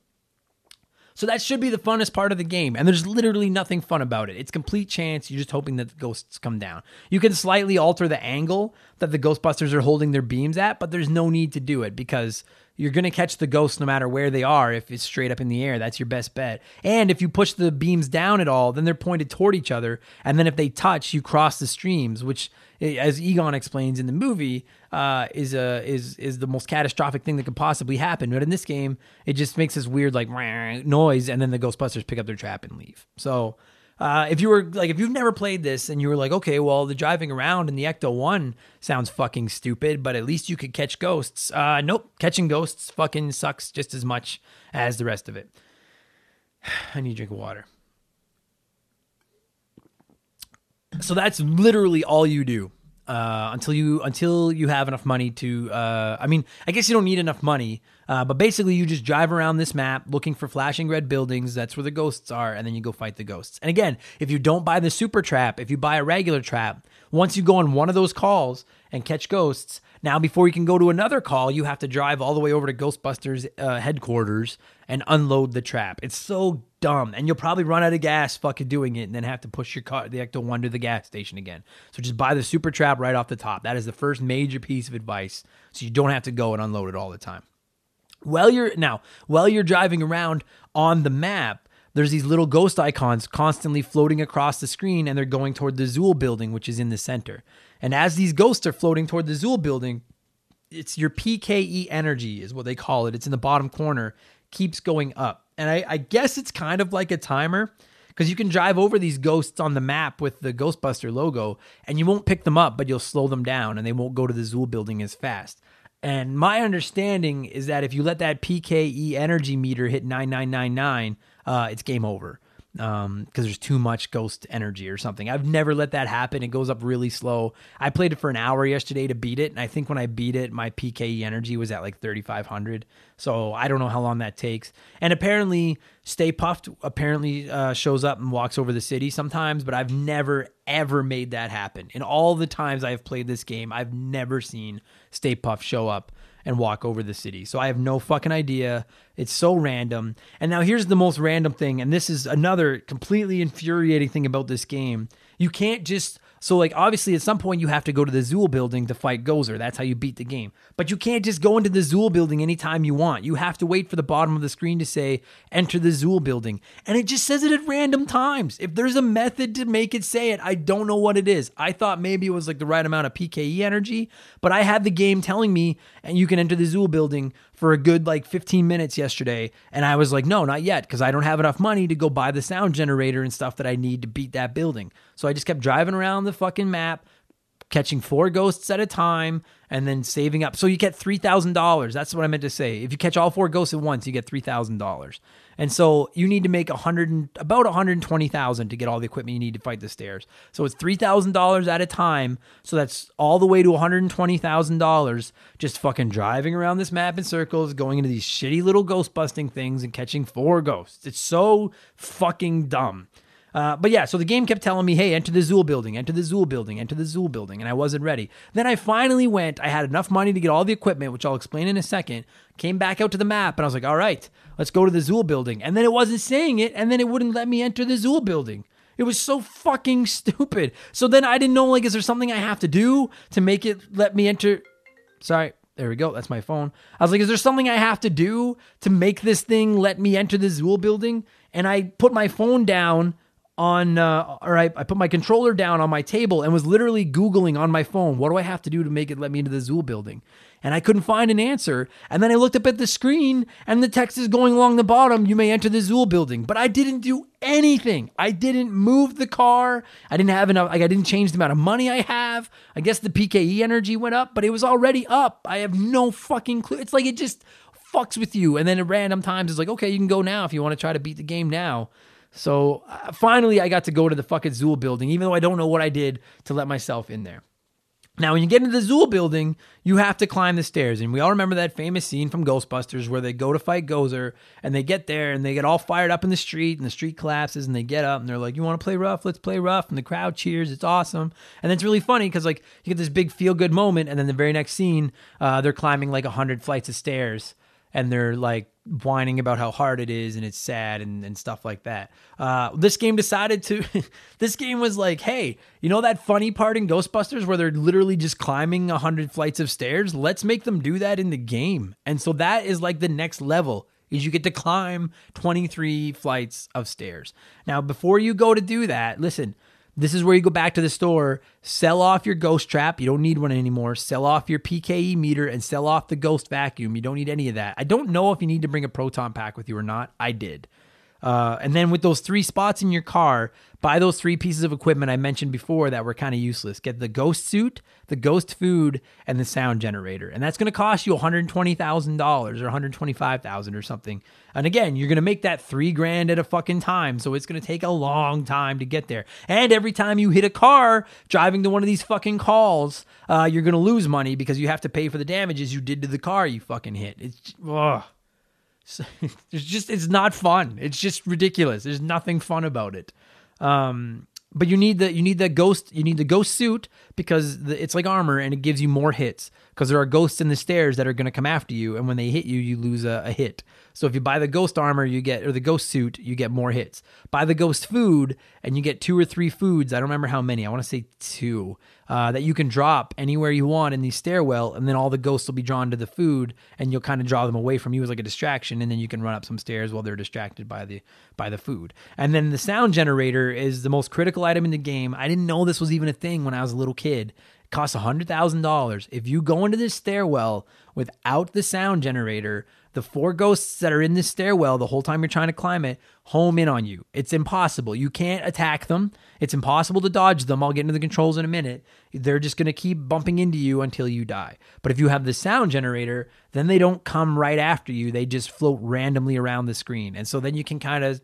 So that should be the funnest part of the game. And there's literally nothing fun about it. It's complete chance. You're just hoping that the ghosts come down. You can slightly alter the angle that the Ghostbusters are holding their beams at, but there's no need to do it because you're going to catch the ghosts no matter where they are if it's straight up in the air. That's your best bet. And if you push the beams down at all, then they're pointed toward each other. And then if they touch, you cross the streams, which, eh, as Egon explains in the movie, uh, is a is is the most catastrophic thing that could possibly happen. But in this game, it just makes this weird like noise, and then the Ghostbusters pick up their trap and leave. So uh, if you were like, if you've never played this and you were like, okay, well, the driving around in the Ecto One sounds fucking stupid, but at least you could catch ghosts. Uh, nope, catching ghosts fucking sucks just as much as the rest of it. I need a drink of water. So that's literally all you do uh, until you until you have enough money to. Uh, I mean, I guess you don't need enough money, uh, but basically you just drive around this map looking for flashing red buildings. That's where the ghosts are, and then you go fight the ghosts. And again, if you don't buy the super trap, if you buy a regular trap, once you go on one of those calls and catch ghosts, now before you can go to another call, you have to drive all the way over to Ghostbusters uh, headquarters and unload the trap. It's so dumb. And you'll probably run out of gas fucking doing it and then have to push your car, the Ecto 1 to the gas station again. So just buy the super trap right off the top. That is the first major piece of advice. So you don't have to go and unload it all the time. While you're now, while you're driving around on the map, there's these little ghost icons constantly floating across the screen and they're going toward the Zuul building, which is in the center. And as these ghosts are floating toward the Zuul building, it's your PKE energy, is what they call it. It's in the bottom corner, keeps going up. And I, I guess it's kind of like a timer because you can drive over these ghosts on the map with the Ghostbuster logo and you won't pick them up, but you'll slow them down and they won't go to the Zuul building as fast. And my understanding is that if you let that PKE energy meter hit 9999, uh, it's game over because um, there's too much ghost energy or something. I've never let that happen. It goes up really slow. I played it for an hour yesterday to beat it, and I think when I beat it, my PKE energy was at like 3,500. So I don't know how long that takes. And apparently, Stay Puft apparently uh, shows up and walks over the city sometimes, but I've never ever made that happen. In all the times I've played this game, I've never seen Stay Puft show up and walk over the city. So I have no fucking idea. It's so random. And now here's the most random thing, and this is another completely infuriating thing about this game. You can't just So like obviously at some point you have to go to the Zuul building to fight Gozer. That's how you beat the game. But you can't just go into the Zuul building anytime you want. You have to wait for the bottom of the screen to say enter the Zuul building. And it just says it at random times. If there's a method to make it say it, I don't know what it is. I thought maybe it was like the right amount of PKE energy, but I had the game telling me and you can enter the Zuul building for a good like 15 minutes yesterday and I was like, "No, not yet because I don't have enough money to go buy the sound generator and stuff that I need to beat that building." So I just kept driving around the fucking map, catching four ghosts at a time and then saving up. So you get $3,000. That's what I meant to say. If you catch all four ghosts at once, you get $3,000. And so you need to make a hundred, about 120,000 to get all the equipment you need to fight the stairs. So it's $3,000 at a time. So that's all the way to $120,000 just fucking driving around this map in circles, going into these shitty little ghost busting things and catching four ghosts. It's so fucking dumb. Uh, but yeah, so the game kept telling me, hey, enter the Zuul building, enter the Zuul building, enter the Zuul building, and I wasn't ready. Then I finally went, I had enough money to get all the equipment, which I'll explain in a second, came back out to the map, and I was like, all right, let's go to the Zuul building. And then it wasn't saying it, and then it wouldn't let me enter the Zuul building. It was so fucking stupid. So then I didn't know, like, is there something I have to do to make it let me enter? Sorry, there we go. That's my phone. I was like, is there something I have to do to make this thing let me enter the Zuul building? And I put my phone down on uh, or I, I put my controller down on my table and was literally googling on my phone what do i have to do to make it let me into the zuul building? And i couldn't find an answer. And then i looked up at the screen and the text is going along the bottom you may enter the zuul building. But i didn't do anything. I didn't move the car. I didn't have enough like i didn't change the amount of money i have. I guess the pke energy went up but it was already up. I have no fucking clue. It's like it just fucks with you. And then at random times it's like okay you can go now if you want to try to beat the game now so uh, finally, I got to go to the fucking Zuul building, even though I don't know what I did to let myself in there. Now, when you get into the Zuul building, you have to climb the stairs. And we all remember that famous scene from Ghostbusters where they go to fight Gozer and they get there and they get all fired up in the street and the street collapses and they get up and they're like, You want to play rough? Let's play rough. And the crowd cheers. It's awesome. And it's really funny because, like, you get this big feel good moment. And then the very next scene, uh, they're climbing like 100 flights of stairs and they're like whining about how hard it is and it's sad and, and stuff like that. Uh, this game decided to, this game was like, hey, you know that funny part in Ghostbusters where they're literally just climbing 100 flights of stairs? Let's make them do that in the game. And so that is like the next level is you get to climb 23 flights of stairs. Now, before you go to do that, listen, this is where you go back to the store, sell off your ghost trap. You don't need one anymore. Sell off your PKE meter and sell off the ghost vacuum. You don't need any of that. I don't know if you need to bring a proton pack with you or not. I did. Uh, and then with those three spots in your car, buy those three pieces of equipment I mentioned before that were kind of useless. Get the ghost suit, the ghost food, and the sound generator. And that's going to cost you $120,000 or $125,000 or something. And again, you're going to make that three grand at a fucking time. So it's going to take a long time to get there. And every time you hit a car driving to one of these fucking calls, uh, you're going to lose money because you have to pay for the damages you did to the car you fucking hit. It's, ugh. it's just it's not fun. It's just ridiculous. There's nothing fun about it. Um, but you need the you need the ghost you need the ghost suit because the, it's like armor and it gives you more hits because there are ghosts in the stairs that are going to come after you and when they hit you you lose a, a, hit so if you buy the ghost armor you get or the ghost suit you get more hits buy the ghost food and you get two or three foods i don't remember how many i want to say two uh, that you can drop anywhere you want in the stairwell, and then all the ghosts will be drawn to the food, and you'll kind of draw them away from you as like a distraction, and then you can run up some stairs while they're distracted by the by the food. And then the sound generator is the most critical item in the game. I didn't know this was even a thing when I was a little kid. Costs hundred thousand dollars. If you go into this stairwell without the sound generator, the four ghosts that are in this stairwell the whole time you're trying to climb it home in on you. It's impossible. You can't attack them. It's impossible to dodge them. I'll get into the controls in a minute. They're just going to keep bumping into you until you die. But if you have the sound generator, then they don't come right after you. They just float randomly around the screen. And so then you can kind of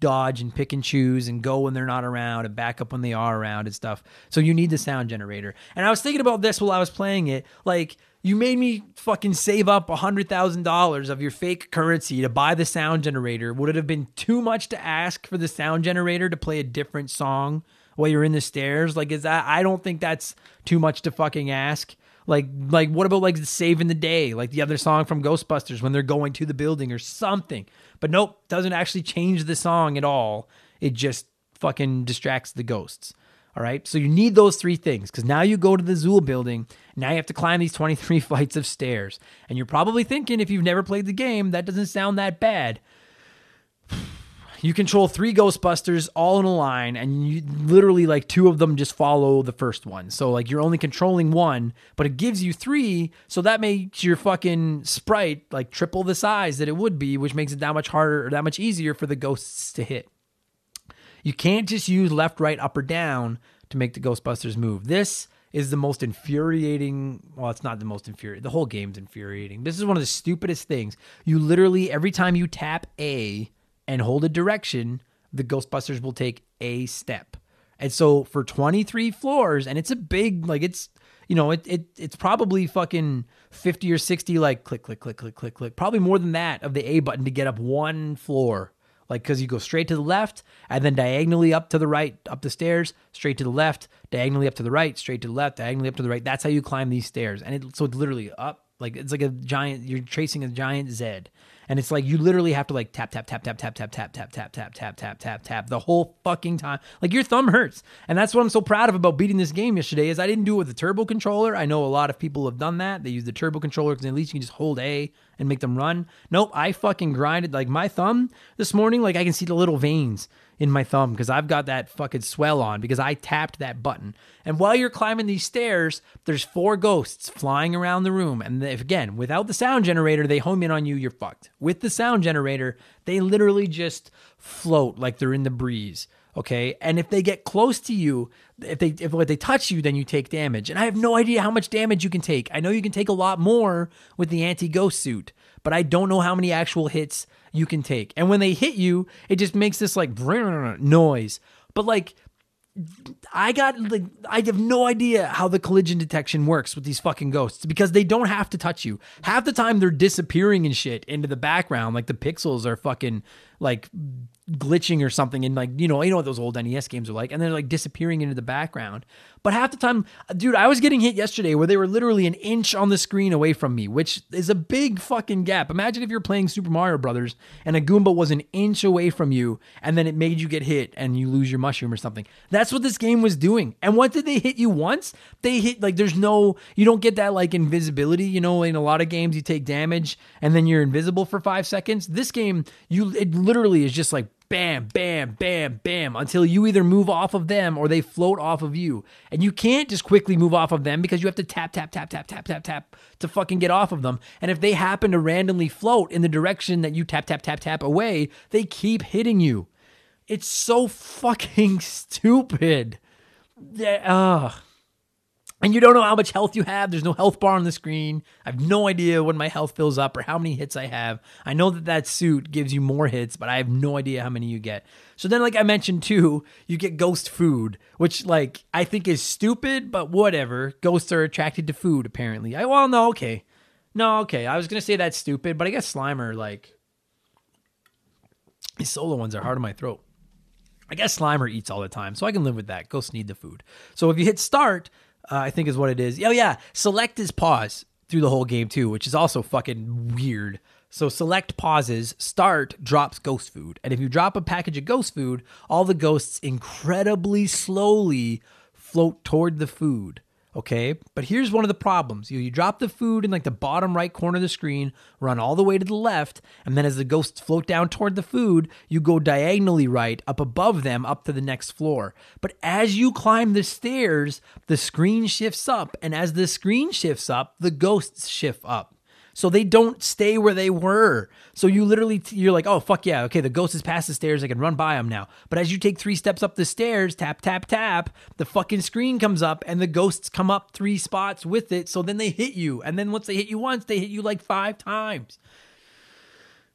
dodge and pick and choose and go when they're not around and back up when they are around and stuff. So you need the sound generator. And I was thinking about this while I was playing it. Like, you made me fucking save up $100,000 of your fake currency to buy the sound generator. Would it have been too much to ask for the sound generator to play a different song while you're in the stairs? Like, is that, I don't think that's too much to fucking ask. Like, like what about like saving the day, like the other song from Ghostbusters when they're going to the building or something? But nope, doesn't actually change the song at all. It just fucking distracts the ghosts. All right. So you need those three things because now you go to the Zuul building. Now you have to climb these 23 flights of stairs. And you're probably thinking, if you've never played the game, that doesn't sound that bad. You control three Ghostbusters all in a line, and you literally like two of them just follow the first one. So like you're only controlling one, but it gives you three, so that makes your fucking sprite like triple the size that it would be, which makes it that much harder or that much easier for the ghosts to hit. You can't just use left, right, up, or down to make the Ghostbusters move. This is the most infuriating. Well, it's not the most infuriating. The whole game's infuriating. This is one of the stupidest things. You literally, every time you tap A and hold a direction, the Ghostbusters will take a step. And so for 23 floors, and it's a big, like it's, you know, it, it it's probably fucking 50 or 60, like click, click, click, click, click, click, probably more than that of the A button to get up one floor. Like because you go straight to the left and then diagonally up to the right up the stairs straight to the left diagonally up to the right straight to the left diagonally up to the right. That's how you climb these stairs. And it so it's literally up like it's like a giant you're tracing a giant z and it's like you literally have to like tap tap tap tap tap tap tap tap tap tap tap tap tap tap the whole fucking time. Like your thumb hurts. And that's what I'm so proud of about beating this game yesterday is I didn't do it with the turbo controller. I know a lot of people have done that. They use the turbo controller because at least you can just hold A and make them run. Nope, I fucking grinded like my thumb this morning, like I can see the little veins in my thumb because I've got that fucking swell on because I tapped that button. And while you're climbing these stairs, there's four ghosts flying around the room. And if, again, without the sound generator, they home in on you, you're fucked. With the sound generator, they literally just float like they're in the breeze. Okay. And if they get close to you, if they if they touch you, then you take damage. And I have no idea how much damage you can take. I know you can take a lot more with the anti-ghost suit, but I don't know how many actual hits you can take. And when they hit you, it just makes this like noise. But like I got like I have no idea how the collision detection works with these fucking ghosts because they don't have to touch you. Half the time they're disappearing and shit into the background, like the pixels are fucking like glitching or something and like you know you know what those old NES games are like and they're like disappearing into the background. But half the time dude I was getting hit yesterday where they were literally an inch on the screen away from me which is a big fucking gap. Imagine if you're playing Super Mario Brothers and a Goomba was an inch away from you and then it made you get hit and you lose your mushroom or something. That's what this game was doing. And what did they hit you once? They hit like there's no you don't get that like invisibility you know in a lot of games you take damage and then you're invisible for 5 seconds. This game you it literally is just like bam, bam, bam, bam, until you either move off of them or they float off of you. And you can't just quickly move off of them because you have to tap, tap, tap, tap, tap, tap, tap to fucking get off of them. And if they happen to randomly float in the direction that you tap, tap, tap, tap away, they keep hitting you. It's so fucking stupid. Ugh and you don't know how much health you have. There's no health bar on the screen. I have no idea when my health fills up or how many hits I have. I know that that suit gives you more hits, but I have no idea how many you get. So then, like I mentioned too, you get ghost food, which like I think is stupid, but whatever. Ghosts are attracted to food, apparently. I well, no, okay, no, okay. I was gonna say that's stupid, but I guess Slimer like these solo ones are hard on my throat. I guess Slimer eats all the time, so I can live with that. Ghosts need the food. So if you hit start, uh, I think is what it is. Oh yeah, select is pause through the whole game too, which is also fucking weird. So select pauses, start drops ghost food. And if you drop a package of ghost food, all the ghosts incredibly slowly float toward the food. Okay, but here's one of the problems. You, you drop the food in like the bottom right corner of the screen, run all the way to the left, and then as the ghosts float down toward the food, you go diagonally right up above them up to the next floor. But as you climb the stairs, the screen shifts up, and as the screen shifts up, the ghosts shift up so they don't stay where they were. So you literally you're like, oh fuck yeah, okay, the ghost is past the stairs, I can run by him now. But as you take three steps up the stairs, tap tap tap, the fucking screen comes up and the ghosts come up three spots with it. So then they hit you, and then once they hit you once, they hit you like five times.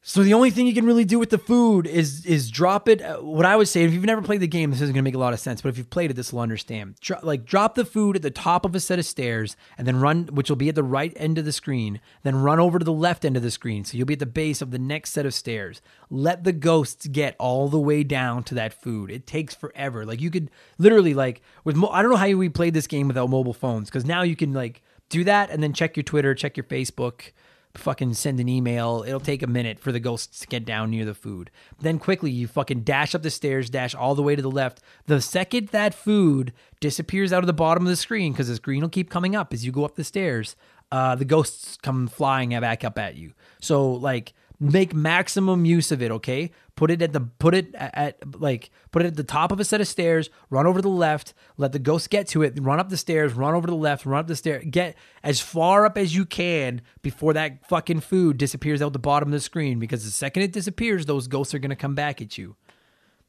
So the only thing you can really do with the food is is drop it. Uh, what I would say, if you've never played the game, this isn't going to make a lot of sense. But if you've played it, this will understand. Dro- like drop the food at the top of a set of stairs, and then run, which will be at the right end of the screen. Then run over to the left end of the screen, so you'll be at the base of the next set of stairs. Let the ghosts get all the way down to that food. It takes forever. Like you could literally like with mo- I don't know how we played this game without mobile phones because now you can like do that and then check your Twitter, check your Facebook fucking send an email. It'll take a minute for the ghosts to get down near the food. Then quickly you fucking dash up the stairs, dash all the way to the left. The second that food disappears out of the bottom of the screen, because the screen will keep coming up as you go up the stairs, uh, the ghosts come flying back up at you. So like make maximum use of it okay put it at the put it at, at, like put it at the top of a set of stairs run over to the left let the ghost get to it run up the stairs run over to the left run up the stair get as far up as you can before that fucking food disappears out the bottom of the screen because the second it disappears those ghosts are going to come back at you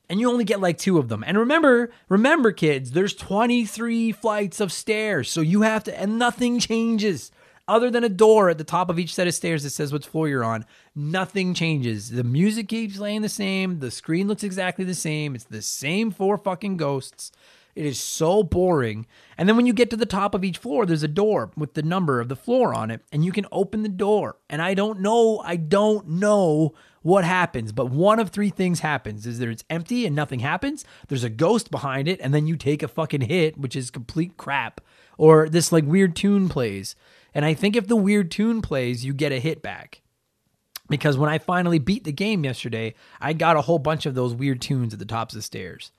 and you only get like two of them. And remember, remember kids, there's 23 flights of stairs. So you have to and nothing changes other than a door at the top of each set of stairs that says which floor you're on, nothing changes. The music keeps playing the same. The screen looks exactly the same. It's the same four fucking ghosts. It is so boring. And then when you get to the top of each floor, there's a door with the number of the floor on it, and you can open the door. And I don't know, I don't know what happens, but one of three things happens is that it's empty and nothing happens. There's a ghost behind it, and then you take a fucking hit, which is complete crap. Or this like weird tune plays. And I think if the weird tune plays, you get a hit back. Because when I finally beat the game yesterday, I got a whole bunch of those weird tunes at the tops of the stairs.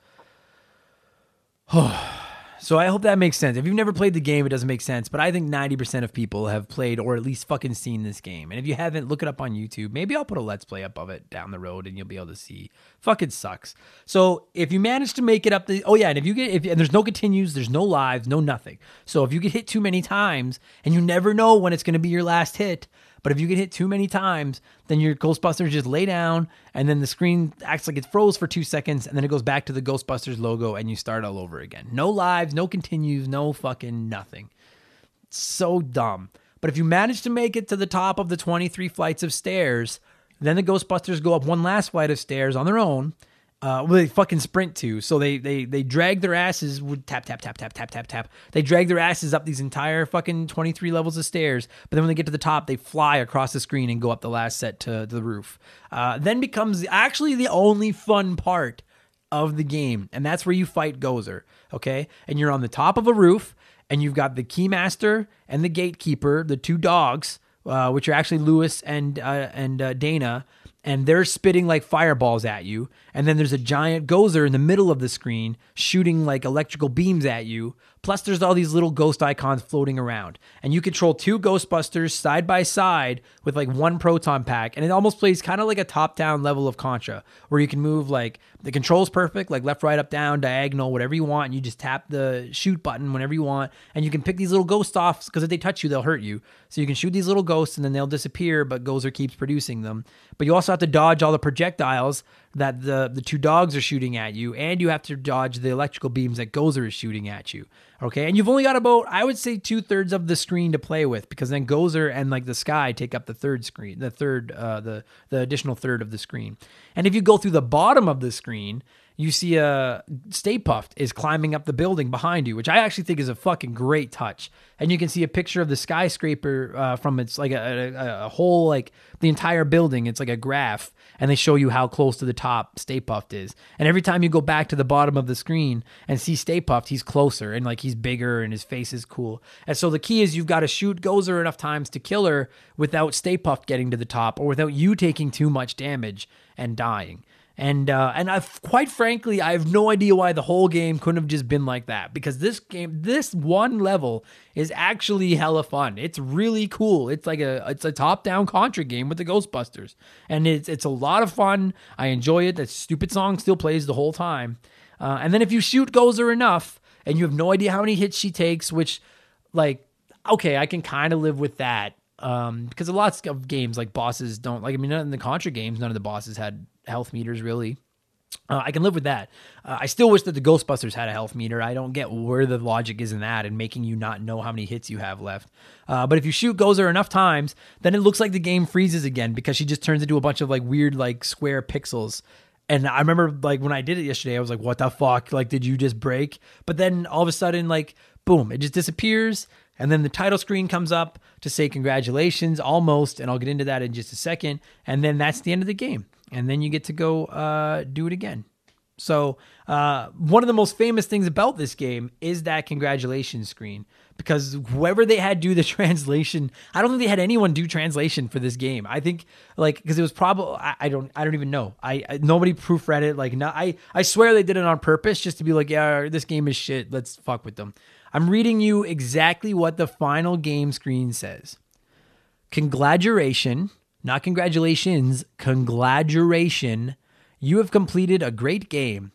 So I hope that makes sense. If you've never played the game, it doesn't make sense. But I think 90% of people have played or at least fucking seen this game. And if you haven't, look it up on YouTube. Maybe I'll put a Let's Play up of it down the road and you'll be able to see. Fucking sucks. So if you manage to make it up the oh yeah, and if you get if and there's no continues, there's no lives, no nothing. So if you get hit too many times and you never know when it's gonna be your last hit, but if you get hit too many times, then your Ghostbusters just lay down and then the screen acts like it froze for two seconds and then it goes back to the Ghostbusters logo and you start all over again. No lives, no continues, no fucking nothing. So dumb. But if you manage to make it to the top of the 23 flights of stairs, then the Ghostbusters go up one last flight of stairs on their own uh, well, they fucking sprint to. So they they they drag their asses tap tap tap tap tap tap tap. They drag their asses up these entire fucking twenty three levels of stairs. But then when they get to the top, they fly across the screen and go up the last set to, to the roof. Uh, then becomes actually the only fun part of the game, and that's where you fight Gozer. Okay, and you're on the top of a roof, and you've got the keymaster and the gatekeeper, the two dogs, uh, which are actually Louis and uh, and uh, Dana and they're spitting like fireballs at you. And then there's a giant gozer in the middle of the screen shooting like electrical beams at you. Plus, there's all these little ghost icons floating around. And you control two Ghostbusters side by side with like one proton pack. And it almost plays kind of like a top down level of Contra, where you can move like the controls perfect, like left, right, up, down, diagonal, whatever you want. And you just tap the shoot button whenever you want. And you can pick these little ghosts off because if they touch you, they'll hurt you. So you can shoot these little ghosts and then they'll disappear, but Gozer keeps producing them. But you also have to dodge all the projectiles that the the two dogs are shooting at you, and you have to dodge the electrical beams that Gozer is shooting at you. Okay, and you've only got about I would say two thirds of the screen to play with because then Gozer and like the sky take up the third screen, the third uh, the the additional third of the screen. And if you go through the bottom of the screen, you see a Stay Puft is climbing up the building behind you, which I actually think is a fucking great touch. And you can see a picture of the skyscraper uh, from its like a, a, a, whole like the entire building. It's like a graph, and they show you how close to the top Stay Puft is. And every time you go back to the bottom of the screen and see Stay Puft, he's closer and like he's bigger and his face is cool. And so the key is you've got to shoot Gozer enough times to kill her without Stay Puft getting to the top or without you taking too much damage and dying. And uh, and I quite frankly, I have no idea why the whole game couldn't have just been like that. Because this game, this one level is actually hella fun. It's really cool. It's like a it's a top down Contra game with the Ghostbusters, and it's it's a lot of fun. I enjoy it. That stupid song still plays the whole time. Uh, and then if you shoot Gozer enough, and you have no idea how many hits she takes, which like okay, I can kind of live with that. Um, because a lot of games like bosses don't like. I mean, in the Contra games, none of the bosses had health meters really. Uh, I can live with that. Uh, I still wish that the Ghostbusters had a health meter. I don't get where the logic is in that and making you not know how many hits you have left. Uh, but if you shoot Gozer enough times, then it looks like the game freezes again because she just turns into a bunch of like weird like square pixels. And I remember like when I did it yesterday, I was like, "What the fuck? Like, did you just break?" But then all of a sudden, like, boom, it just disappears. And then the title screen comes up to say congratulations, almost, and I'll get into that in just a second. And then that's the end of the game and then you get to go uh, do it again. So, uh, one of the most famous things about this game is that congratulations screen because whoever they had do the translation, I don't think they had anyone do translation for this game. I think like because it was probably I, I, don't I don't even know. I, I nobody proofread it. Like no, I I swear they did it on purpose just to be like yeah this game is shit. Let's fuck with them. I'm reading you exactly what the final game screen says. Congratulation, not congratulations, congratulation. You have completed a great game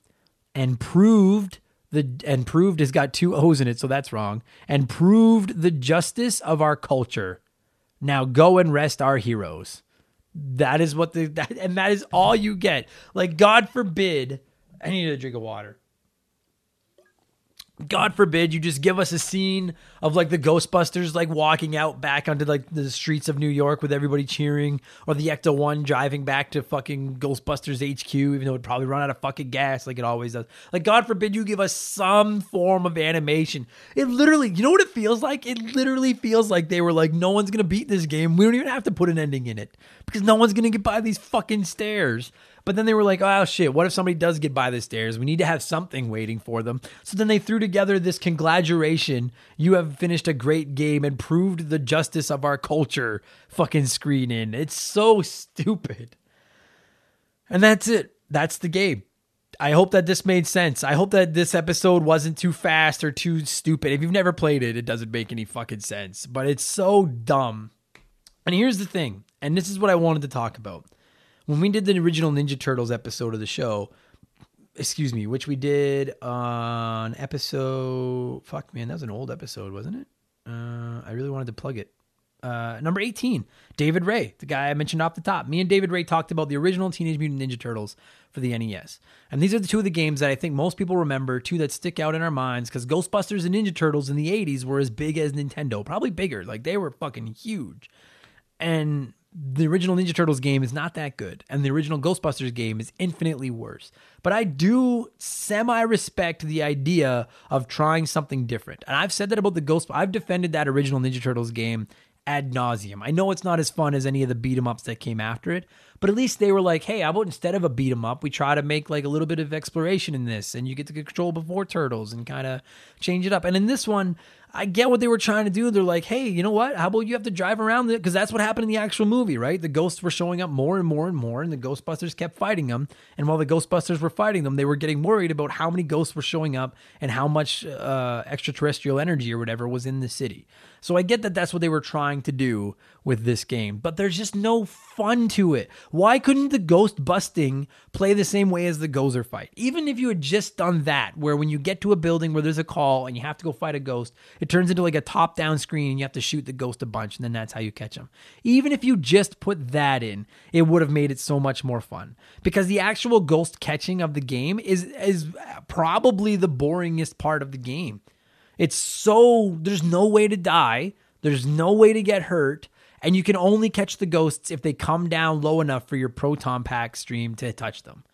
and proved the and proved has got two O's in it, so that's wrong. And proved the justice of our culture. Now go and rest our heroes. That is what the that, and that is all you get. Like God forbid, I need a drink of water. God forbid you just give us a scene of like the Ghostbusters like walking out back onto like the streets of New York with everybody cheering, or the Ecto One driving back to fucking Ghostbusters HQ, even though it probably run out of fucking gas like it always does. Like God forbid you give us some form of animation. It literally, you know what it feels like? It literally feels like they were like, no one's gonna beat this game. We don't even have to put an ending in it because no one's gonna get by these fucking stairs. But then they were like, oh shit, what if somebody does get by the stairs? We need to have something waiting for them. So then they threw together this congratulation. You have finished a great game and proved the justice of our culture fucking screen in. It's so stupid. And that's it. That's the game. I hope that this made sense. I hope that this episode wasn't too fast or too stupid. If you've never played it, it doesn't make any fucking sense. But it's so dumb. And here's the thing, and this is what I wanted to talk about when we did the original Ninja Turtles episode of the show, excuse me, which we did on episode. Fuck, man, that was an old episode, wasn't it? Uh, I really wanted to plug it. Uh, number 18, David Rae, the guy I mentioned off the top. Me and David Rae talked about the original Teenage Mutant Ninja Turtles for the NES. And these are the two of the games that I think most people remember, two that stick out in our minds, because Ghostbusters and Ninja Turtles in the 80s were as big as Nintendo, probably bigger. Like they were fucking huge. And the original Ninja Turtles game is not that good, and the original Ghostbusters game is infinitely worse. But I do semi respect the idea of trying something different. And I've said that about the Ghost. I've defended that original Ninja Turtles game ad nauseum. I know it's not as fun as any of the beat 'em ups that came after it, but at least they were like, hey, how about instead of a beat 'em up, we try to make like a little bit of exploration in this, and you get to control before turtles and kind of change it up. And in this one, I get what they were trying to do. They're like, hey, you know what? How about you have to drive around Because that's what happened in the actual movie, right? The ghosts were showing up more and more and more, and the Ghostbusters kept fighting them. And while the Ghostbusters were fighting them, they were getting worried about how many ghosts were showing up and how much uh, extraterrestrial energy or whatever was in the city. So I get that that's what they were trying to do with this game, but there's just no fun to it. Why couldn't the ghost busting play the same way as the Gozer fight? Even if you had just done that, where when you get to a building where there's a call and you have to go fight a ghost, it turns into like a top down screen and you have to shoot the ghost a bunch and then that's how you catch them. Even if you just put that in, it would have made it so much more fun because the actual ghost catching of the game is is probably the boringest part of the game. It's so there's no way to die, there's no way to get hurt, and you can only catch the ghosts if they come down low enough for your proton pack stream to touch them.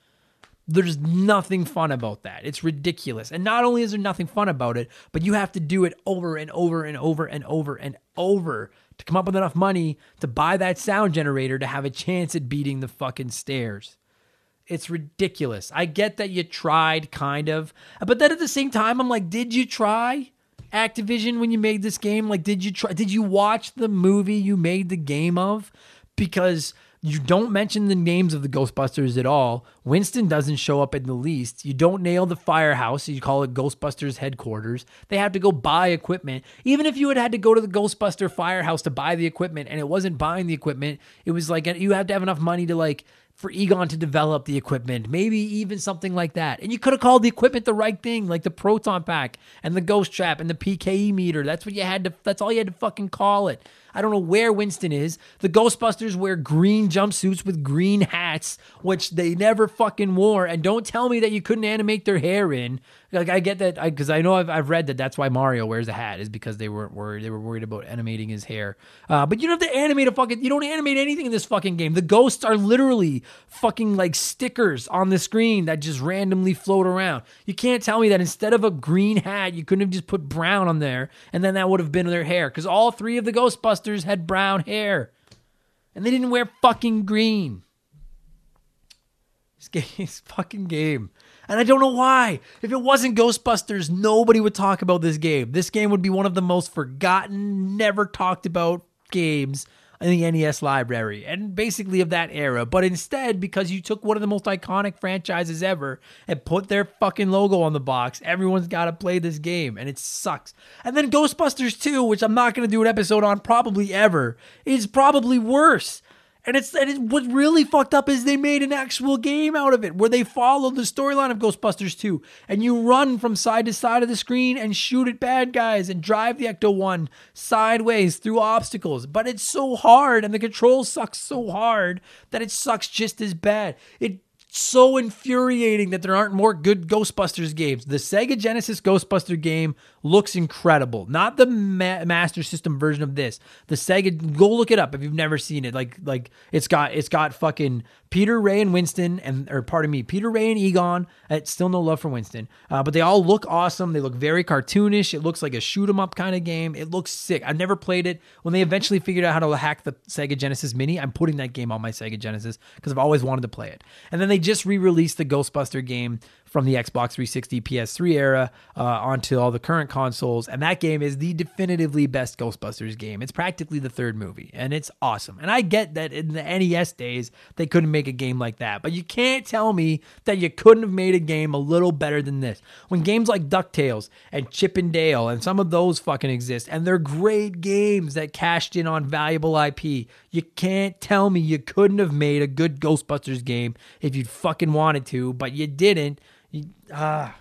There's nothing fun about that. It's ridiculous. And not only is there nothing fun about it, but you have to do it over and over and over and over and over to come up with enough money to buy that sound generator to have a chance at beating the fucking stairs. It's ridiculous. I get that you tried, kind of. But then at the same time, I'm like, did you try? Activision when you made this game? Like, did you try? Did you watch the movie you made the game of? Because you don't mention the names of the Ghostbusters at all. Winston doesn't show up in the least. You don't nail the firehouse. You call it Ghostbusters headquarters. They have to go buy equipment. Even if you had had to go to the Ghostbuster firehouse to buy the equipment and it wasn't buying the equipment, it was like you had to have enough money to like for Egon to develop the equipment, maybe even something like that. And you could have called the equipment the right thing, like the proton pack and the ghost trap and the PKE meter. That's what you had to that's all you had to fucking call it. I don't know where Winston is. The Ghostbusters wear green jumpsuits with green hats, which they never fucking wore. And don't tell me that you couldn't animate their hair in. Like I get that because I, I, know I've, I've read that that's why Mario wears a hat is because they weren't worried. They were worried about animating his hair. Uh, but you don't have to animate a fucking. You don't animate anything in this fucking game. The ghosts are literally fucking like stickers on the screen that just randomly float around. You can't tell me that instead of a green hat, you couldn't have just put brown on there and then that would have been their hair because all three of the Ghostbusters had brown hair and they didn't wear fucking green. This game, this fucking game And I don't know why. If it wasn't Ghostbusters, nobody would talk about this game. This game would be one of the most forgotten, never talked about games in the NES library and basically of that era. But instead, because you took one of the most iconic franchises ever and put their fucking logo on the box, everyone's got to play this game and it sucks. And then Ghostbusters 2, which I'm not going to do an episode on probably ever, is probably worse. And it's and it, what really fucked up is they made an actual game out of it where they followed the storyline of Ghostbusters 2 and you run from side to side of the screen and shoot at bad guys and drive the Ecto 1 sideways through obstacles. But it's so hard and the controls suck so hard that it sucks just as bad. It so infuriating that there aren't more good Ghostbusters games. The Sega Genesis Ghostbuster game looks incredible. Not the Ma- Master System version of this. The Sega go look it up if you've never seen it. Like like it's got it's got fucking Peter Ray and Winston and or pardon me, Peter Ray and Egon. It's still no love for Winston. Uh, but they all look awesome. They look very cartoonish. It looks like a shoot 'em up kind of game. It looks sick. I've never played it. When they eventually figured out how to hack the Sega Genesis Mini, I'm putting that game on my Sega Genesis because I've always wanted to play it. And then they just re-released the Ghostbuster game from the Xbox 360 PS3 era uh, onto all the current consoles. And that game is the definitively best Ghostbusters game. It's practically the third movie, and it's awesome. And I get that in the NES days, they couldn't make a game like that. But you can't tell me that you couldn't have made a game a little better than this. When games like DuckTales and Chip and Dale and some of those fucking exist, and they're great games that cashed in on valuable IP, you can't tell me you couldn't have made a good Ghostbusters game if you fucking wanted to, but you didn't. You, ah.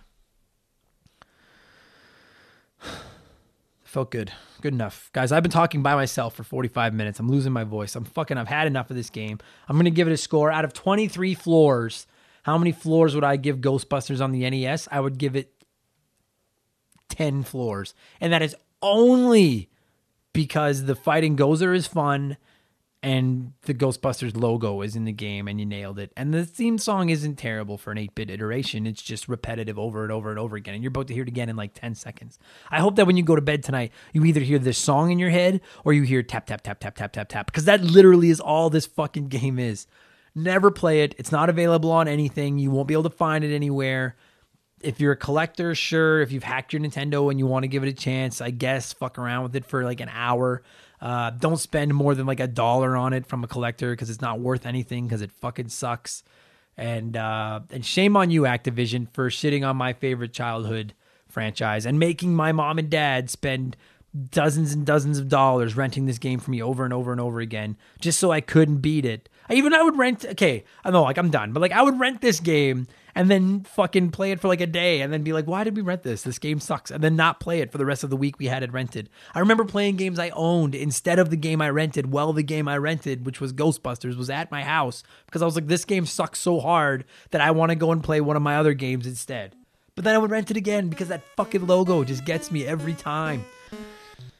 Felt good. Good enough. Guys, I've been talking by myself for 45 minutes. I'm losing my voice. I'm fucking, I've had enough of this game. I'm going to give it a score. Out of 23 floors, how many floors would I give Ghostbusters on the NES? I would give it 10 floors. And that is only because the fighting Gozer is fun and the Ghostbusters logo is in the game and you nailed it. And the theme song isn't terrible for an 8 bit iteration. It's just repetitive over and over and over again. And you're about to hear it again in like 10 seconds. I hope that when you go to bed tonight, you either hear this song in your head or you hear tap, tap, tap, tap, tap, tap, tap. Because that literally is all this fucking game is. Never play it. It's not available on anything. You won't be able to find it anywhere. If you're a collector, sure. If you've hacked your Nintendo and you want to give it a chance, I guess fuck around with it for like an hour. Uh, don't spend more than like a dollar on it from a collector because it's not worth anything because it fucking sucks. And uh, and shame on you, Activision, for shitting on my favorite childhood franchise and making my mom and dad spend dozens and dozens of dollars renting this game for me over and over and over again just so I couldn't beat it. I even I would rent okay, I know like I'm done, but like I would rent this game and then fucking play it for like a day and then be like, why did we rent this? This game sucks. And then not play it for the rest of the week we had it rented. I remember playing games I owned instead of the game I rented. Well, the game I rented, which was Ghostbusters, was at my house because I was like, this game sucks so hard that I want to go and play one of my other games instead. But then I would rent it again because that fucking logo just gets me every time.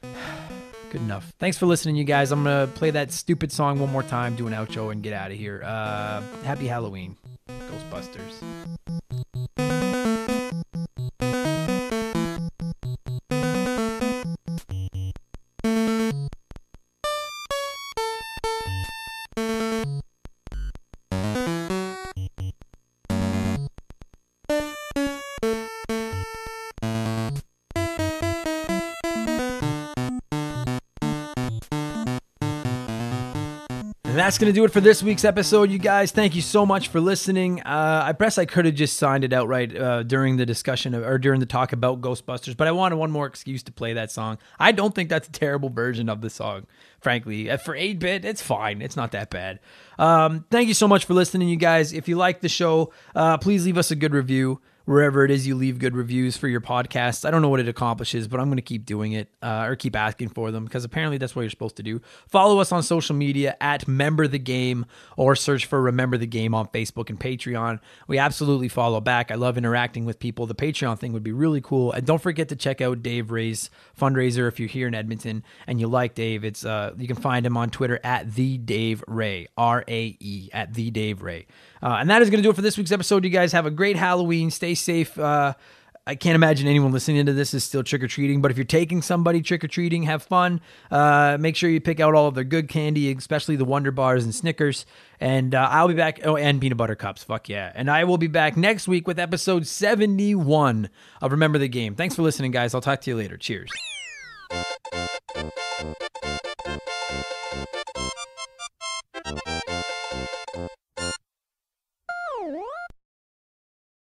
Good enough. Thanks for listening, you guys. I'm going to play that stupid song one more time, do an outro, and get out of here. Uh, happy Halloween, Ghostbusters. That's going to do it for this week's episode, you guys. Thank you so much for listening. Uh, I guess I could have just signed it outright uh, during the discussion of, or during the talk about Ghostbusters, but I wanted one more excuse to play that song. I don't think that's a terrible version of the song, frankly. Uh, For 8 bit, it's fine. It's not that bad. Um, thank you so much for listening, you guys. If you like the show, uh, please leave us a good review wherever it is you leave good reviews for your podcasts. I don't know what it accomplishes, but I'm going to keep doing it uh, or keep asking for them because apparently that's what you're supposed to do. Follow us on social media at Member the Game or search for Remember the Game on Facebook and Patreon. We absolutely follow back. I love interacting with people. The Patreon thing would be really cool. And don't forget to check out Dave Rae's fundraiser if you're here in Edmonton and you like Dave. It's uh, you can find him on Twitter at the Dave Rae R A E at the Dave Rae. Uh, and that is going to do it for this week's episode. You guys have a great Halloween. Stay safe. Uh, I can't imagine anyone listening to this is still trick or treating. But if you're taking somebody trick or treating, have fun. Uh, make sure you pick out all of their good candy, especially the Wunderbars and Snickers. And uh, I'll be back. Oh, and peanut butter cups. Fuck yeah. And I will be back next week with episode 71 of Remember the Game. Thanks for listening, guys. I'll talk to you later. Cheers.